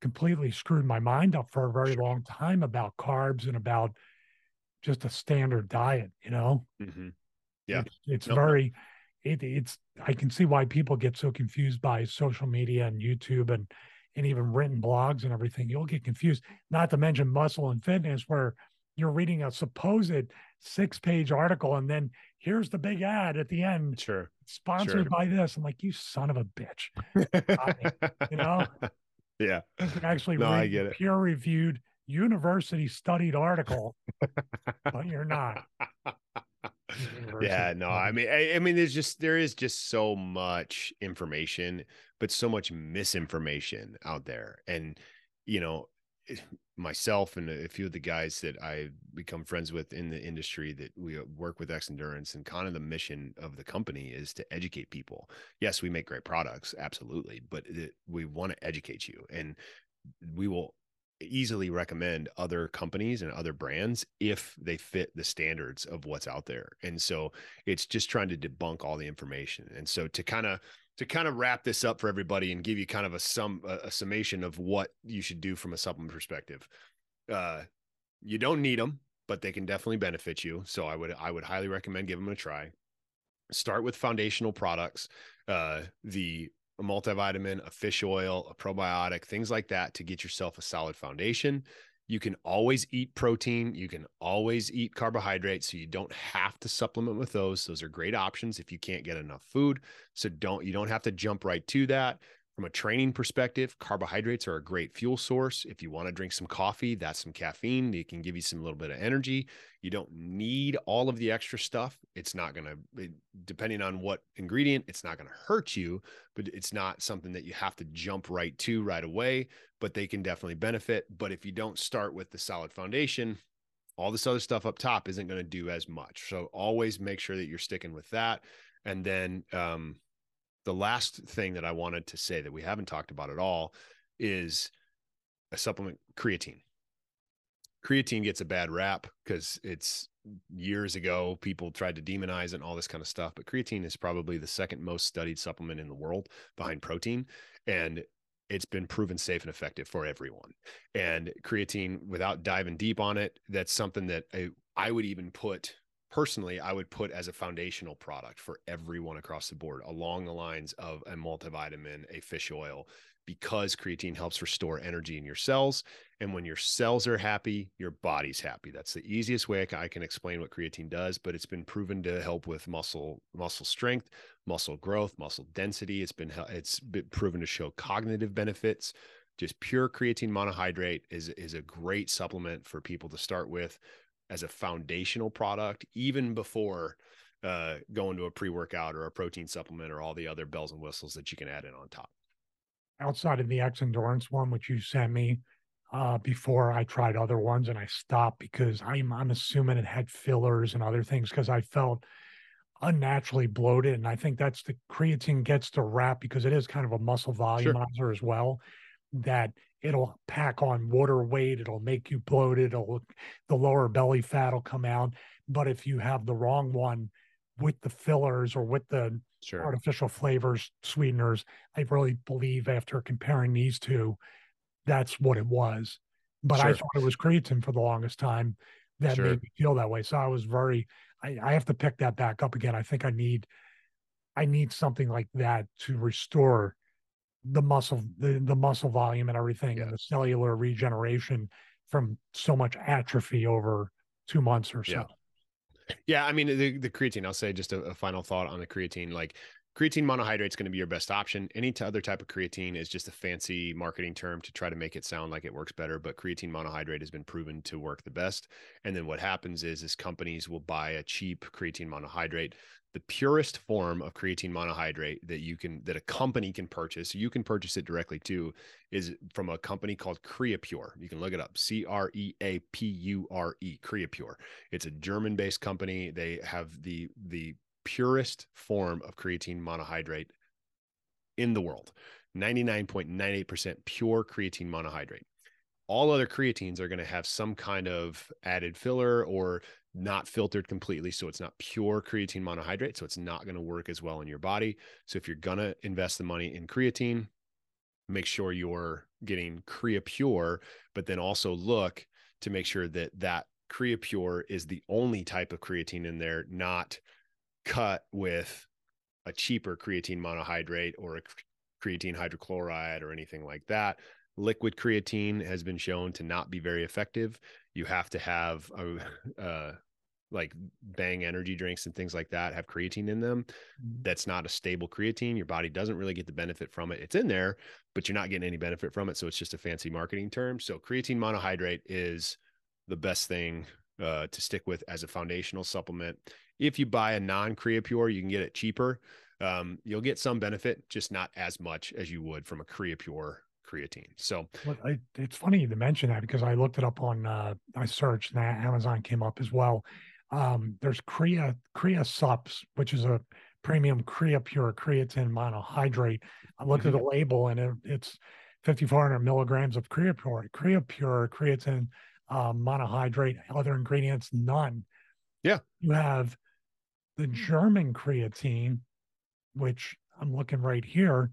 completely screwed my mind up for a very sure. long time about carbs and about just a standard diet. You know, mm-hmm. yeah, it's, it's nope. very. It, it's I can see why people get so confused by social media and YouTube and and even written blogs and everything, you'll get confused. Not to mention muscle and fitness, where you're reading a supposed six page article and then here's the big ad at the end. Sure. Sponsored sure. by this. I'm like, you son of a bitch. you know? Yeah. Actually no, read a peer reviewed university studied article, but you're not. yeah, no, I mean, I, I, mean, there's just there is just so much information, but so much misinformation out there, and you know, myself and a few of the guys that I become friends with in the industry that we uh, work with Xendurance, and kind of the mission of the company is to educate people. Yes, we make great products, absolutely, but it, we want to educate you, and we will easily recommend other companies and other brands if they fit the standards of what's out there. And so it's just trying to debunk all the information. And so to kind of to kind of wrap this up for everybody and give you kind of a sum a, summation of what you should do from a supplement perspective. Uh you don't need them. but they can definitely benefit you. So I would I would highly recommend give them a try. Start with foundational products, uh, the a multivitamin, a fish oil, a probiotic, things like that to get yourself a solid foundation. You can always eat protein. You can always eat carbohydrates. So you don't have to supplement with those. Those are great options if you can't get enough food. So don't, you don't have to jump right to that. From a training perspective, carbohydrates are a great fuel source. If you want to drink some coffee, that's some caffeine. It can give you some little bit of energy. You don't need all of the extra stuff. It's not going to, depending on what ingredient, it's not going to hurt you, but it's not something that you have to jump right to right away. But they can definitely benefit. But if you don't start with the solid foundation, all this other stuff up top isn't going to do as much. So always make sure that you're sticking with that. And then, um, the last thing that I wanted to say that we haven't talked about at all is a supplement creatine. Creatine gets a bad rap because it's years ago people tried to demonize it and all this kind of stuff. But creatine is probably the second most studied supplement in the world behind protein. And it's been proven safe and effective for everyone. And creatine, without diving deep on it, that's something that I, I would even put personally I would put as a foundational product for everyone across the board along the lines of a multivitamin, a fish oil, because creatine helps restore energy in your cells. And when your cells are happy, your body's happy. That's the easiest way I can explain what creatine does, but it's been proven to help with muscle muscle strength, muscle growth, muscle density. It's been it's been proven to show cognitive benefits. Just pure creatine monohydrate is is a great supplement for people to start with as a foundational product, even before uh, going to a pre workout or a protein supplement or all the other bells and whistles that you can add in on top. Outside of the Xendurance one, which you sent me uh, before I tried other ones and I stopped because I'm, I'm assuming it had fillers and other things because I felt unnaturally bloated. And I think that's the creatine gets the rap because it is kind of a muscle volumizer sure. as well. That it'll pack on water weight it'll make you bloated it'll the lower belly fat will come out but if you have the wrong one with the fillers or with the sure. artificial flavors sweeteners i really believe after comparing these two that's what it was but sure. i thought it was creatine for the longest time that sure. made me feel that way so i was very I, I have to pick that back up again i think i need i need something like that to restore the muscle the, the muscle volume and everything yeah. and the cellular regeneration from so much atrophy over two months or so. Yeah, yeah i mean the, the creatine i'll say just a, a final thought on the creatine like creatine monohydrate is going to be your best option. Any t- other type of creatine is just a fancy marketing term to try to make it sound like it works better but creatine monohydrate has been proven to work the best. And then what happens is is companies will buy a cheap creatine monohydrate the purest form of creatine monohydrate that you can that a company can purchase you can purchase it directly too is from a company called creapure. You can look it up c-r-e-a-p-u-r-e creapure. It's a german based company. They have the the purest form of creatine monohydrate in the world. 99.98% pure creatine monohydrate. All other creatines are going to have some kind of added filler or not filtered completely. So it's not pure creatine monohydrate. So it's not going to work as well in your body. So if you're going to invest the money in creatine, make sure you're getting Creapure, but then also look to make sure that that Creapure is the only type of creatine in there, not cut with a cheaper creatine monohydrate or a creatine hydrochloride or anything like that. Liquid creatine has been shown to not be very effective. You have to have a, uh, like bang energy drinks and things like that have creatine in them mm-hmm. that's not a stable creatine your body doesn't really get the benefit from it it's in there but you're not getting any benefit from it so it's just a fancy marketing term so creatine monohydrate is the best thing uh, to stick with as a foundational supplement if you buy a non-creapure you can get it cheaper um, you'll get some benefit just not as much as you would from a creapure creatine. So well, I, it's funny to mention that because I looked it up on uh, I searched and Amazon came up as well. Um, there's Crea Crea Sups, which is a premium Creapure creatine monohydrate. I looked mm-hmm. at the label and it, it's 5,400 milligrams of Creapure, Creapure creatine uh, monohydrate. Other ingredients, none. Yeah. You have the German creatine, which I'm looking right here.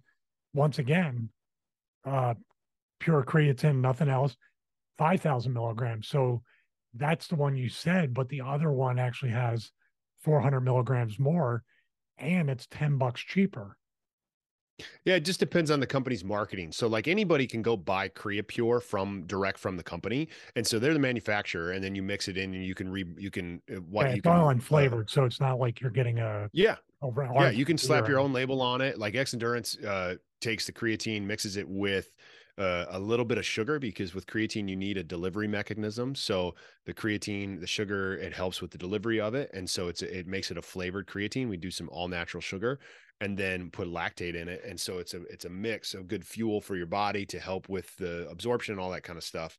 Once again, uh, pure creatine, nothing else, 5,000 milligrams. So that's the one you said, but the other one actually has 400 milligrams more and it's 10 bucks cheaper. Yeah, it just depends on the company's marketing. So, like anybody can go buy Creapure from direct from the company, and so they're the manufacturer, and then you mix it in, and you can re you can uh, what Yeah, you it's can all uh, so it's not like you're getting a yeah over yeah you can slap your own label on it. Like Xendurance uh, takes the creatine, mixes it with uh, a little bit of sugar because with creatine you need a delivery mechanism. So the creatine, the sugar, it helps with the delivery of it, and so it's it makes it a flavored creatine. We do some all natural sugar, and then put lactate in it, and so it's a it's a mix of good fuel for your body to help with the absorption and all that kind of stuff.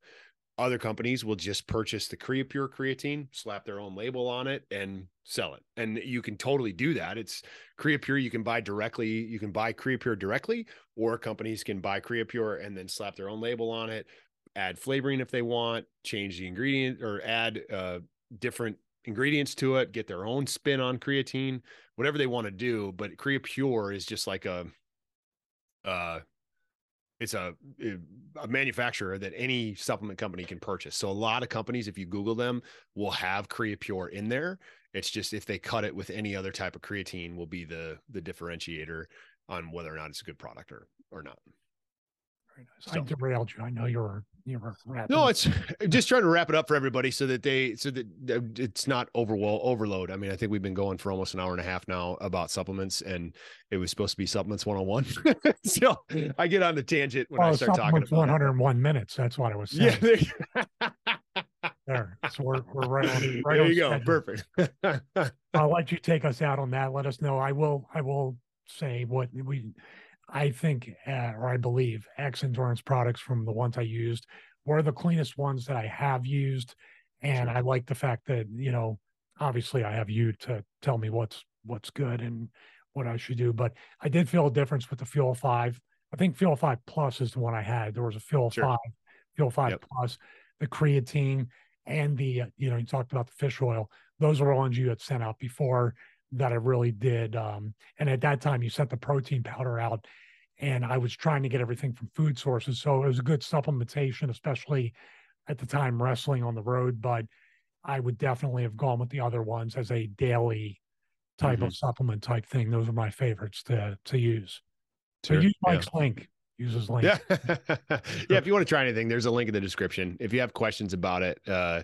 Other companies will just purchase the Creapure creatine, slap their own label on it, and sell it. And you can totally do that. It's Creapure you can buy directly. You can buy Creapure directly, or companies can buy Creapure and then slap their own label on it, add flavoring if they want, change the ingredient or add uh, different ingredients to it, get their own spin on creatine, whatever they want to do. But Creapure is just like a, uh, it's a eh, a manufacturer that any supplement company can purchase. So a lot of companies, if you Google them, will have Creapure in there. It's just if they cut it with any other type of creatine, will be the the differentiator on whether or not it's a good product or or not. Very nice. I derailed you. I know you were you were wrapping. No, it's just trying to wrap it up for everybody so that they so that uh, it's not overwhelm overload. I mean, I think we've been going for almost an hour and a half now about supplements, and it was supposed to be supplements one on one. So I get on the tangent when I Well, start talking supplements about it. 101 minutes. That's what I was saying. Yeah, there. So we're we're right on. Right there on you go. schedule. Perfect. I'll let you take us out on that. Let us know. I will. I will say what we. I think, uh, or I believe, Xendurance products from the ones I used were the cleanest ones that I have used, and Sure. I like the fact that you know, obviously, I have you to tell me what's what's good and what I should do. But I did feel a difference with the Fuel Five. I think Fuel Five Plus is the one I had. There was a Fuel Sure. Five, Fuel Five Yep. Plus, the creatine, and the uh, you know you talked about the fish oil. Those are the ones you had sent out before that I really did. Um, and at that time, you sent the protein powder out, and I was trying to get everything from food sources, so it was a good supplementation, especially at the time wrestling on the road. But I would definitely have gone with the other ones as a daily type Mm-hmm. of supplement type thing. Those are my favorites to to use. So Sure, use yeah. Mike's link. Use his link. Yeah. yeah. If you want to try anything, there's a link in the description. If you have questions about it, uh,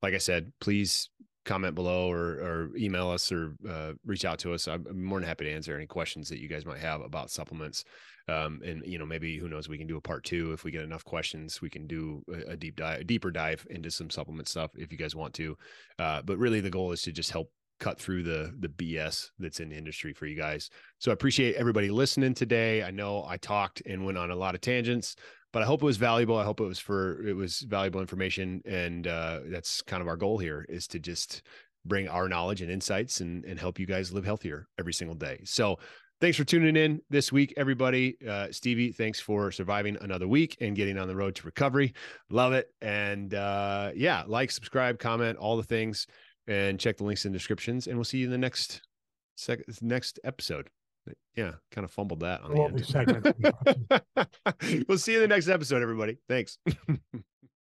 like I said, please comment below or, or email us or uh, reach out to us. I'm more than happy to answer any questions that you guys might have about supplements. Um, and you know, maybe who knows, we can do a part two if we get enough questions. We can do a, a deep dive, a deeper dive into some supplement stuff if you guys want to. Uh, but really, the goal is to just help cut through the the BS that's in the industry for you guys. So I appreciate everybody listening today. I know I talked and went on a lot of tangents, but I hope it was valuable. I hope it was for it was valuable information, and uh, that's kind of our goal here is to just bring our knowledge and insights and and help you guys live healthier every single day. So. Thanks for tuning in this week, everybody. Uh, Stevie, thanks for surviving another week and getting on the road to recovery. Love it. And uh, yeah, like, subscribe, comment, all the things, and check the links in descriptions. And we'll see you in the next sec- next episode. Yeah, kind of fumbled that on the end. we'll see you in the next episode, everybody. Thanks.